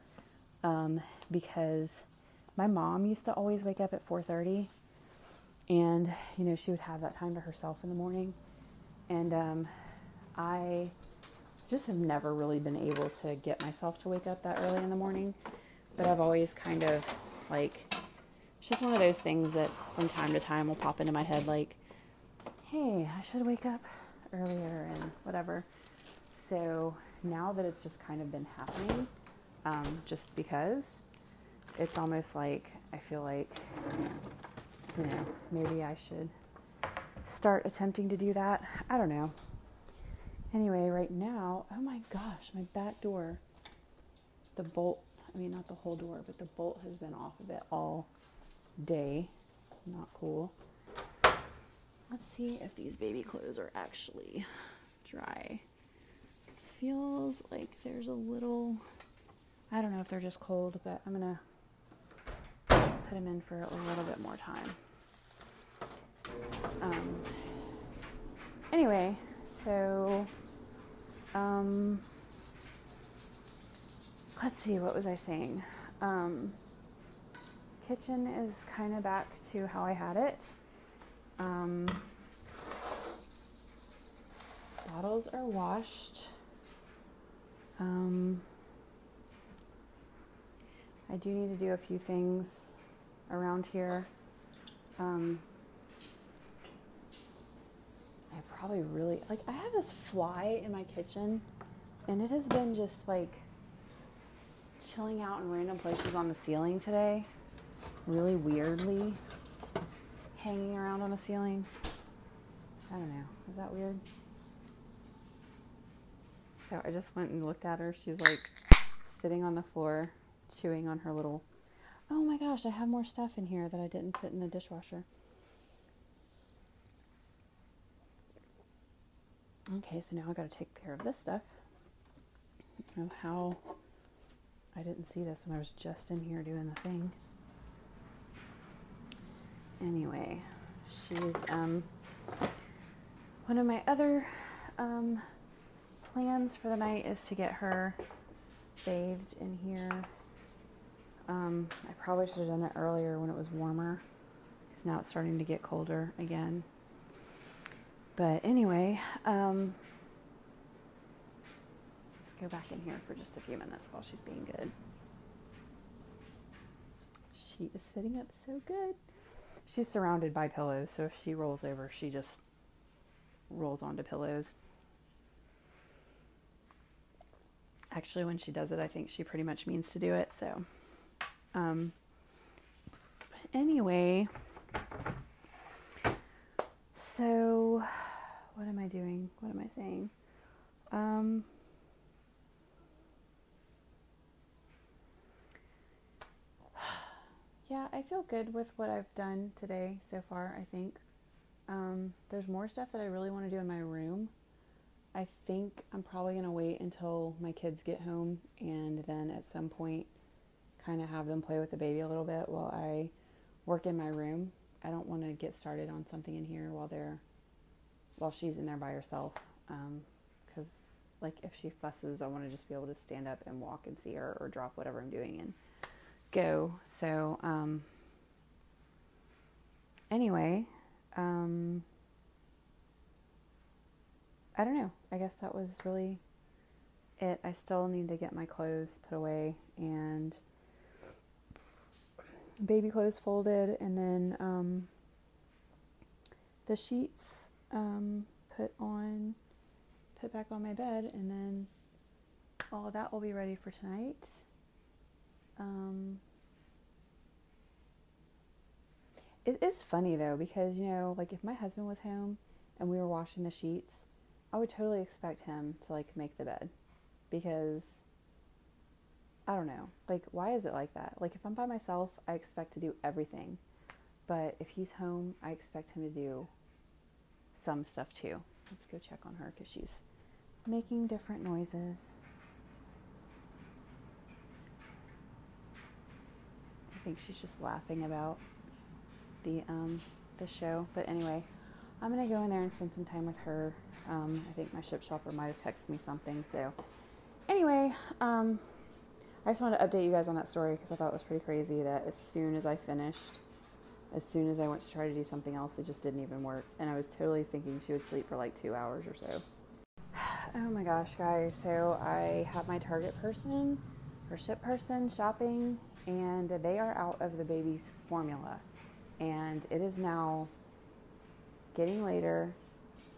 um, because my mom used to always wake up at 4:30, and you know she would have that time to herself in the morning, and um, I just have never really been able to get myself to wake up that early in the morning. But I've always kind of like, it's just one of those things that from time to time will pop into my head like, hey, I should wake up earlier and whatever. So now that it's just kind of been happening, um, just because, it's almost like I feel like, you know, maybe I should start attempting to do that. I don't know. Anyway, right now, oh my gosh, my back door, the bolt, I mean, not the whole door, but the bolt has been off of it all day. Not cool. Let's see if these baby clothes are actually dry. Feels like there's a little, I don't know if they're just cold, but I'm gonna put them in for a little bit more time. Um, anyway, so um, let's see, what was I saying? Um, kitchen is kind of back to how I had it. Um, bottles are washed. Um, I do need to do a few things around here. Um, I probably really like I have this fly in my kitchen and it has been just like chilling out in random places on the ceiling today. Really weirdly hanging around on the ceiling. I don't know. Is that weird? So I just went and looked at her. She's like sitting on the floor chewing on her little Oh my gosh, I have more stuff in here that I didn't put in the dishwasher. Okay, so now I got to take care of this stuff. I know how I didn't see this when I was just in here doing the thing. Anyway, she's um, one of my other um, plans for the night is to get her bathed in here. Um, I probably should have done that earlier when it was warmer. Now it's starting to get colder again. But anyway, um, let's go back in here for just a few minutes while she's being good. She is sitting up so good. She's surrounded by pillows, so if she rolls over, she just rolls onto pillows. Actually, when she does it, I think she pretty much means to do it, so um, anyway, so what am I doing? What am I saying? Um, yeah, I feel good with what I've done today so far, I think. Um, there's more stuff that I really want to do in my room. I think I'm probably going to wait until my kids get home and then at some point kind of have them play with the baby a little bit while I work in my room. I don't want to get started on something in here while they're while she's in there by herself because um, like if she fusses, I want to just be able to stand up and walk and see her or drop whatever I'm doing and go. So um, anyway, um, I don't know. I guess that was really it. I still need to get my clothes put away and baby clothes folded and then um, the sheets um, put on put back on my bed and then all of that will be ready for tonight um, it is funny though because you know like if my husband was home and we were washing the sheets i would totally expect him to like make the bed because I don't know. Like, why is it like that? Like, if I'm by myself, I expect to do everything. But if he's home, I expect him to do some stuff too. Let's go check on her because she's making different noises. I think she's just laughing about the um, the show. But anyway, I'm gonna go in there and spend some time with her. Um, I think my Shipt shopper might have texted me something. So anyway, um, I just wanted to update you guys on that story because I thought it was pretty crazy that as soon as I finished, as soon as I went to try to do something else, it just didn't even work. And I was totally thinking she would sleep for like two hours or so. Oh my gosh, guys. So I have my Target person or Shipt person shopping, and they are out of the baby's formula. And it is now getting later.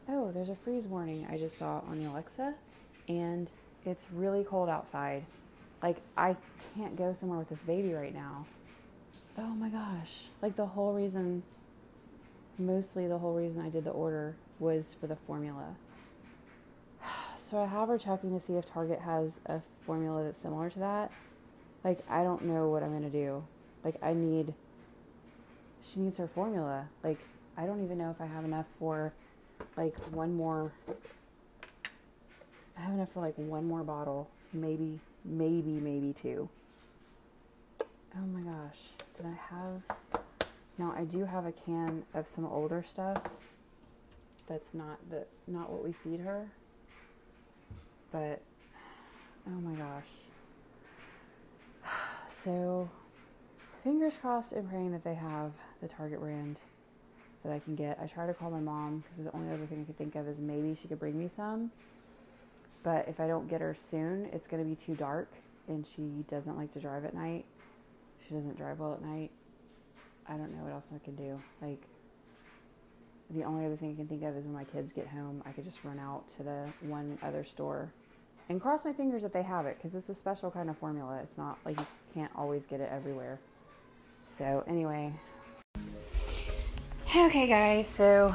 Oh, there's a freeze warning I just saw on the Alexa, and it's really cold outside. Like, I can't go somewhere with this baby right now. Oh my gosh. Like, the whole reason, mostly the whole reason I did the order was for the formula. So I have her checking to see if Target has a formula that's similar to that. Like, I don't know what I'm going to do. Like, I need, she needs her formula. Like, I don't even know if I have enough for like one more, I have enough for like one more bottle, maybe maybe, maybe two. Oh my gosh, did I have? Now I do have a can of some older stuff. That's not the not what we feed her. But oh my gosh. So fingers crossed and praying that they have the Target brand that I can get. I try to call my mom because the only other thing I could think of is maybe she could bring me some. But if I don't get her soon, it's going to be too dark and she doesn't like to drive at night. She doesn't drive well at night. I don't know what else I can do. Like, the only other thing I can think of is when my kids get home, I could just run out to the one other store and cross my fingers that they have it because it's a special kind of formula. It's not like you can't always get it everywhere. So, anyway. Okay, guys, so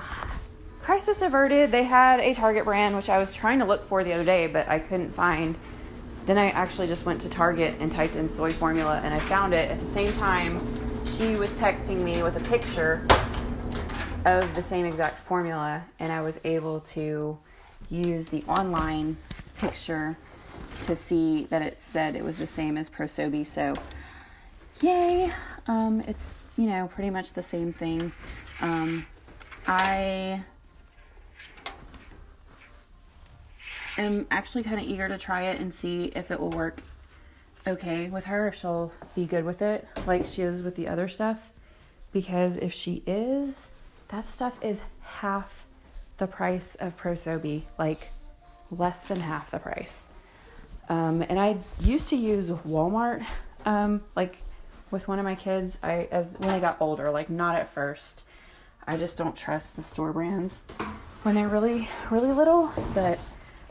crisis averted. They had a Target brand, which I was trying to look for the other day, but I couldn't find. Then I actually just went to Target and typed in soy formula and I found it. At the same time, she was texting me with a picture of the same exact formula, and I was able to use the online picture to see that it said it was the same as ProSobee. So, yay! Um, it's you know pretty much the same thing. Um, I am actually kind of eager to try it and see if it will work okay with her, if she'll be good with it like she is with the other stuff. Because if she is, that stuff is half the price of ProSobee, like less than half the price. Um, and I used to use Walmart, um, like with one of my kids. I as when they got older, like not at first. I just don't trust the store brands when they're really, really little. But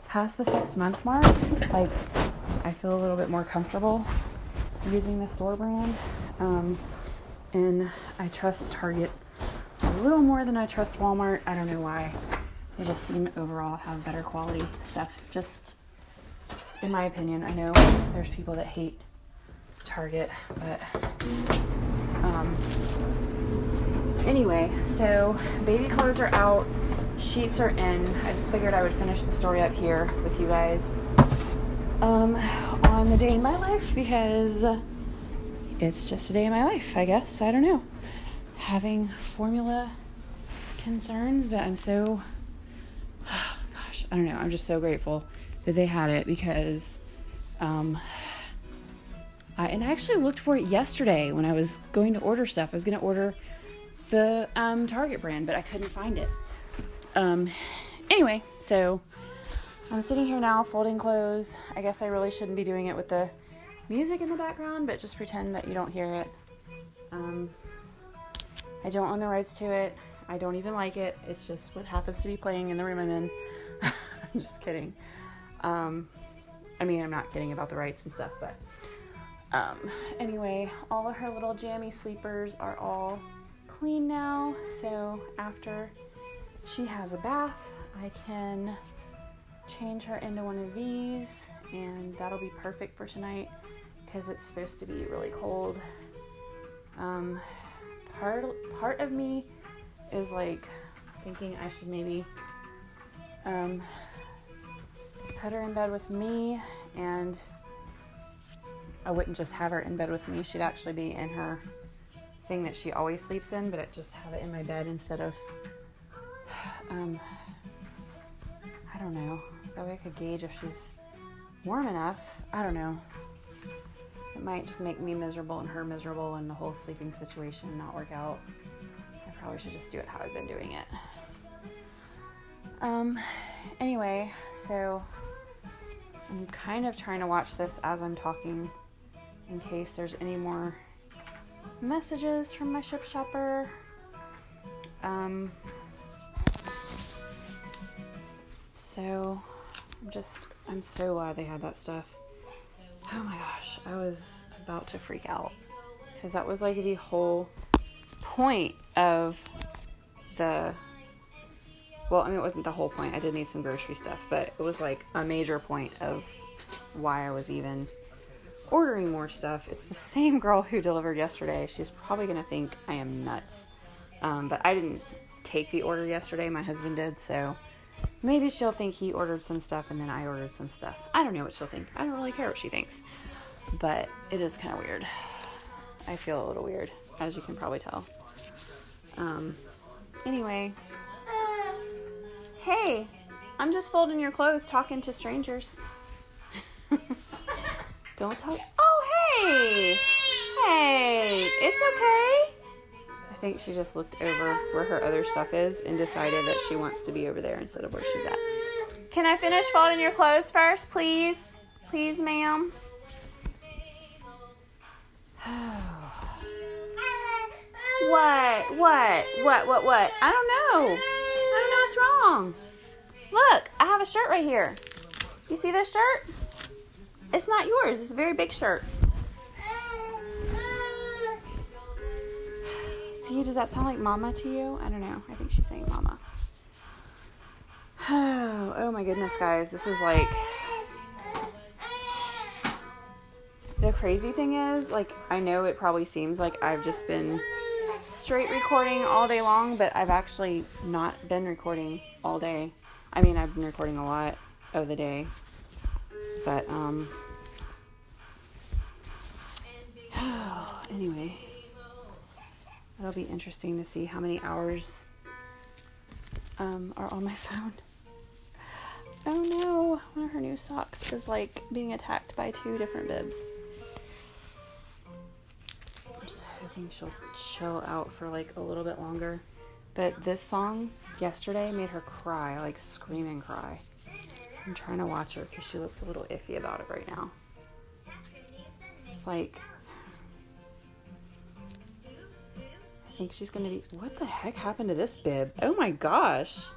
past the six month mark, like I feel a little bit more comfortable using the store brand. Um, And I trust Target a little more than I trust Walmart. I don't know why. They just seem overall have better quality stuff. Just in my opinion. I know there's people that hate Target, but um, anyway, so baby clothes are out, sheets are in. I just figured I would finish the story up here with you guys um, on the day in my life because it's just a day in my life, I guess. I don't know. Having formula concerns, but I'm so, gosh, I don't know. I'm just so grateful that they had it because um, I, and I actually looked for it yesterday when I was going to order stuff. I was going to order the um, Target brand, but I couldn't find it. Um, anyway, so I'm sitting here now folding clothes. I guess I really shouldn't be doing it with the music in the background, but just pretend that you don't hear it. Um, I don't own the rights to it. I don't even like it. It's just what happens to be playing in the room I'm in. I'm just kidding. Um, I mean, I'm not kidding about the rights and stuff, but um, anyway, all of her little jammy sleepers are all clean now. So after she has a bath, I can change her into one of these, and that'll be perfect for tonight because it's supposed to be really cold. Um, part part of me is like thinking I should maybe um, put her in bed with me and I wouldn't just have her in bed with me. She'd actually be in her thing that she always sleeps in, but I'd just have it in my bed instead of, um, I don't know. That way I could gauge if she's warm enough. I don't know. It might just make me miserable and her miserable and the whole sleeping situation not work out. I probably should just do it how I've been doing it. Um, anyway, so I'm kind of trying to watch this as I'm talking in case there's any more messages from my Shipt shopper. Um, so I'm just, I'm so glad they had that stuff. Oh my gosh, I was about to freak out because that was like the whole point of the well, I mean, it wasn't the whole point. I did need some grocery stuff, but it was like a major point of why I was even ordering more stuff. It's the same girl who delivered yesterday. She's probably going to think I am nuts. Um, but I didn't take the order yesterday. My husband did, so maybe she'll think he ordered some stuff and then I ordered some stuff. I don't know what she'll think. I don't really care what she thinks. But it is kind of weird. I feel a little weird, as you can probably tell. Um, anyway, Hey, I'm just folding your clothes talking to strangers. Don't talk. Oh, hey! Hey, it's okay. I think she just looked over where her other stuff is and decided that she wants to be over there instead of where she's at. Can I finish folding your clothes first, please? Please, ma'am. what? What? What? What? What? I don't know. I don't know what's wrong. Look, I have a shirt right here. You see this shirt? It's not yours. It's a very big shirt. See, does that sound like mama to you? I don't know. I think she's saying mama. Oh, oh my goodness, guys. This is like. The crazy thing is, like, I know it probably seems like I've just been straight recording all day long, but I've actually not been recording all day. I mean, I've been recording a lot of the day, but um. anyway, it'll be interesting to see how many hours um, are on my phone. Oh no, one of her new socks is like being attacked by two different bibs. I'm just hoping she'll chill out for like a little bit longer. But this song yesterday made her cry, like scream and cry. I'm trying to watch her because she looks a little iffy about it right now. It's like, think she's gonna be. What the heck happened to this bib? Oh my gosh.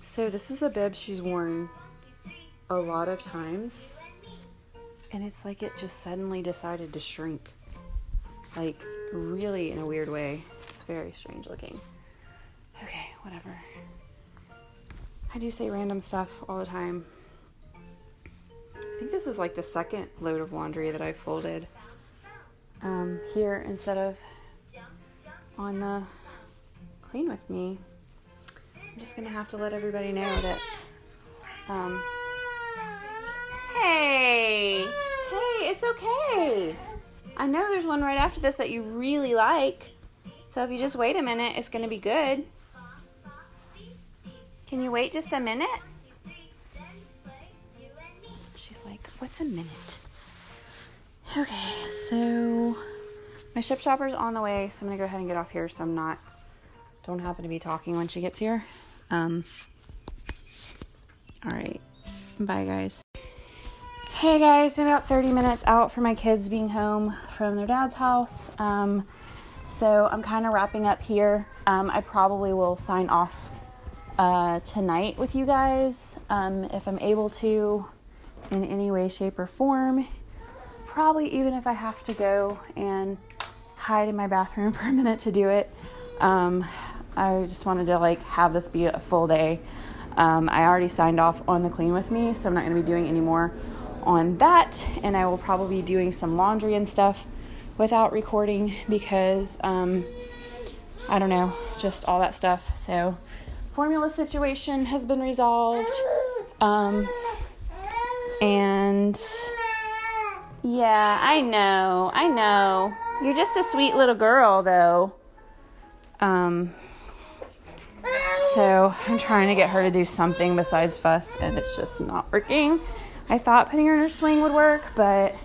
So, this is a bib she's worn a lot of times. And it's like it just suddenly decided to shrink. like really in a weird way. It's very strange looking. Okay, whatever. I do say random stuff all the time. I think this is like the second load of laundry that I folded um, here instead of on the clean with me. I'm just gonna have to let everybody know that. Um, hey, hey, it's okay. I know there's one right after this that you really like. So if you just wait a minute, it's gonna be good. Can you wait just a minute? She's like, what's a minute? Okay, so my Shipt shopper's on the way, so I'm gonna go ahead and get off here so I'm not don't happen to be talking when she gets here. Um Alright. Bye guys. Hey guys, I'm about 30 minutes out for my kids being home from their dad's house. Um so I'm kind of wrapping up here. Um, I probably will sign off uh, tonight with you guys um, if I'm able to in any way, shape, or form. Probably even if I have to go and hide in my bathroom for a minute to do it. Um, I just wanted to like have this be a full day. Um, I already signed off on the clean with me, so I'm not going to be doing any more on that. And I will probably be doing some laundry and stuff without recording because um, I don't know, just all that stuff. So, formula situation has been resolved. Um, and yeah, I know, I know. You're just a sweet little girl, though. Um, so I'm trying to get her to do something besides fuss, and it's just not working. I thought putting her in her swing would work, but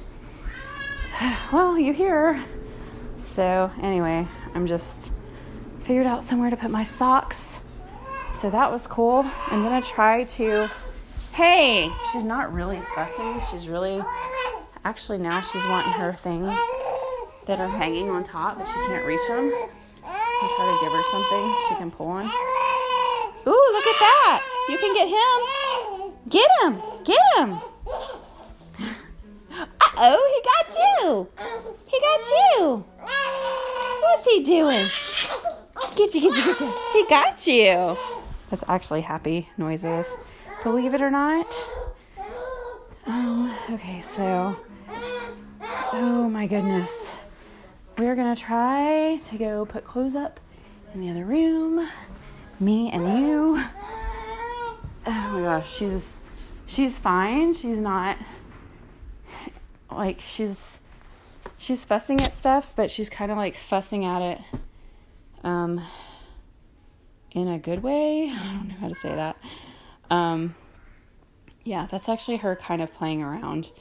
well, you hear. So, anyway, I'm just figured out somewhere to put my socks. So that was cool. I'm gonna try to. Hey, she's not really fussing. She's really. Actually, now she's wanting her things that are hanging on top, but she can't reach them. I'll try to give her something she can pull on. Ooh, look at that! You can get him! Get him! Get him! Uh-oh, he got you! He got you! What's he doing? Get you, get you, get you. He got you! That's actually happy noises. Believe it or not. Um, okay, so. Oh my goodness. We're gonna try to go put clothes up in the other room. Me and you. Oh my gosh, she's she's fine. She's not like she's she's fussing at stuff, but she's kind of like fussing at it um in a good way. I don't know how to say that. Um yeah, that's actually her kind of playing around,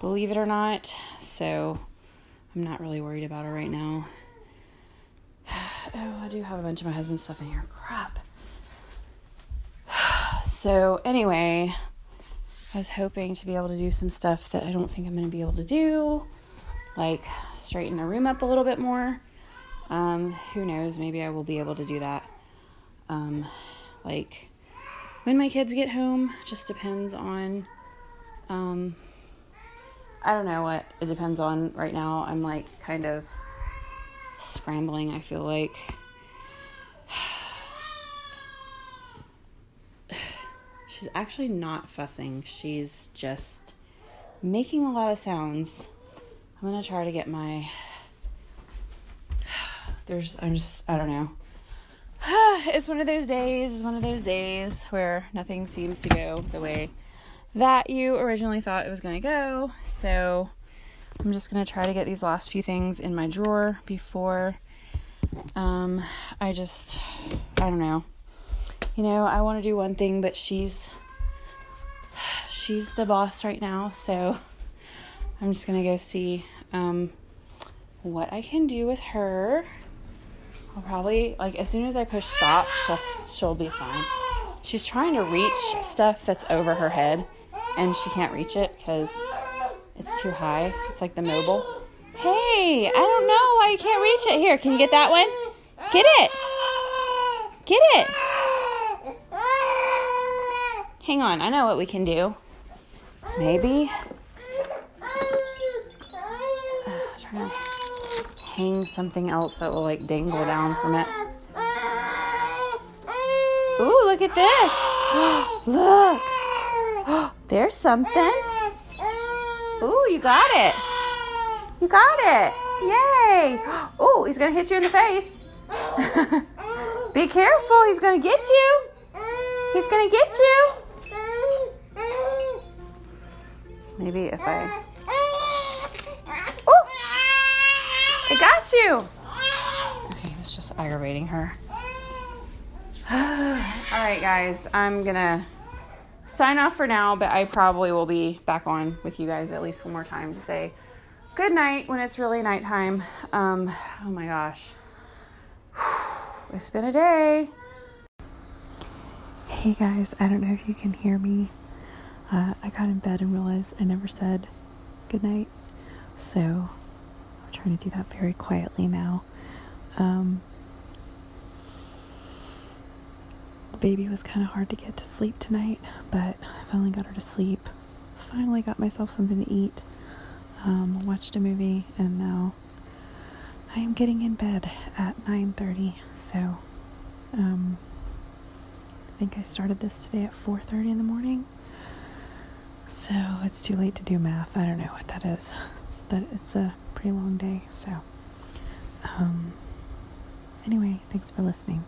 believe it or not. So I'm not really worried about it right now. Oh, I do have a bunch of my husband's stuff in here. Crap. So, anyway, I was hoping to be able to do some stuff that I don't think I'm going to be able to do, like straighten the room up a little bit more. Um, who knows? Maybe I will be able to do that. Um, like when my kids get home, just depends on. Um, I don't know what it depends on right now. I'm like kind of scrambling, I feel like. She's actually not fussing. She's just making a lot of sounds. I'm going to try to get my there's I'm just I don't know. it's one of those days, it's one of those days where nothing seems to go the way that you originally thought it was going to go. So I'm just going to try to get these last few things in my drawer before um, I just, I don't know. You know, I want to do one thing, but she's, she's the boss right now. So I'm just to go see um, what I can do with her. I'll probably, like, as soon as I push stop, she'll, she'll be fine. She's trying to reach stuff that's over her head and she can't reach it because it's too high. It's like the mobile. Hey, I don't know why you can't reach it. Here, can you get that one? Get it. Get it. Hang on, I know what we can do. Maybe. To hang something else that will like dangle down from it. Ooh, look at this. look. There's something. Ooh, you got it. You got it. Yay. Ooh, he's going to hit you in the face. Be careful. He's going to get you. He's going to get you. Maybe if I. Ooh! I got you! Okay, that's just aggravating her. Alright, guys, I'm gonna sign off for now, but I probably will be back on with you guys at least one more time to say good night when it's really nighttime. Um, oh my gosh. It's been a day. Hey guys, I don't know if you can hear me. Uh, I got in bed and realized I never said good night, so I'm trying to do that very quietly now. Um, the baby was kind of hard to get to sleep tonight, but I finally got her to sleep. Finally got myself something to eat. Um, watched a movie, and now I am getting in bed at 9:30. So, um, I think I started this today at 4:30 in the morning. So it's too late to do math. I don't know what that is, but it's a pretty long day. So, um, anyway, thanks for listening.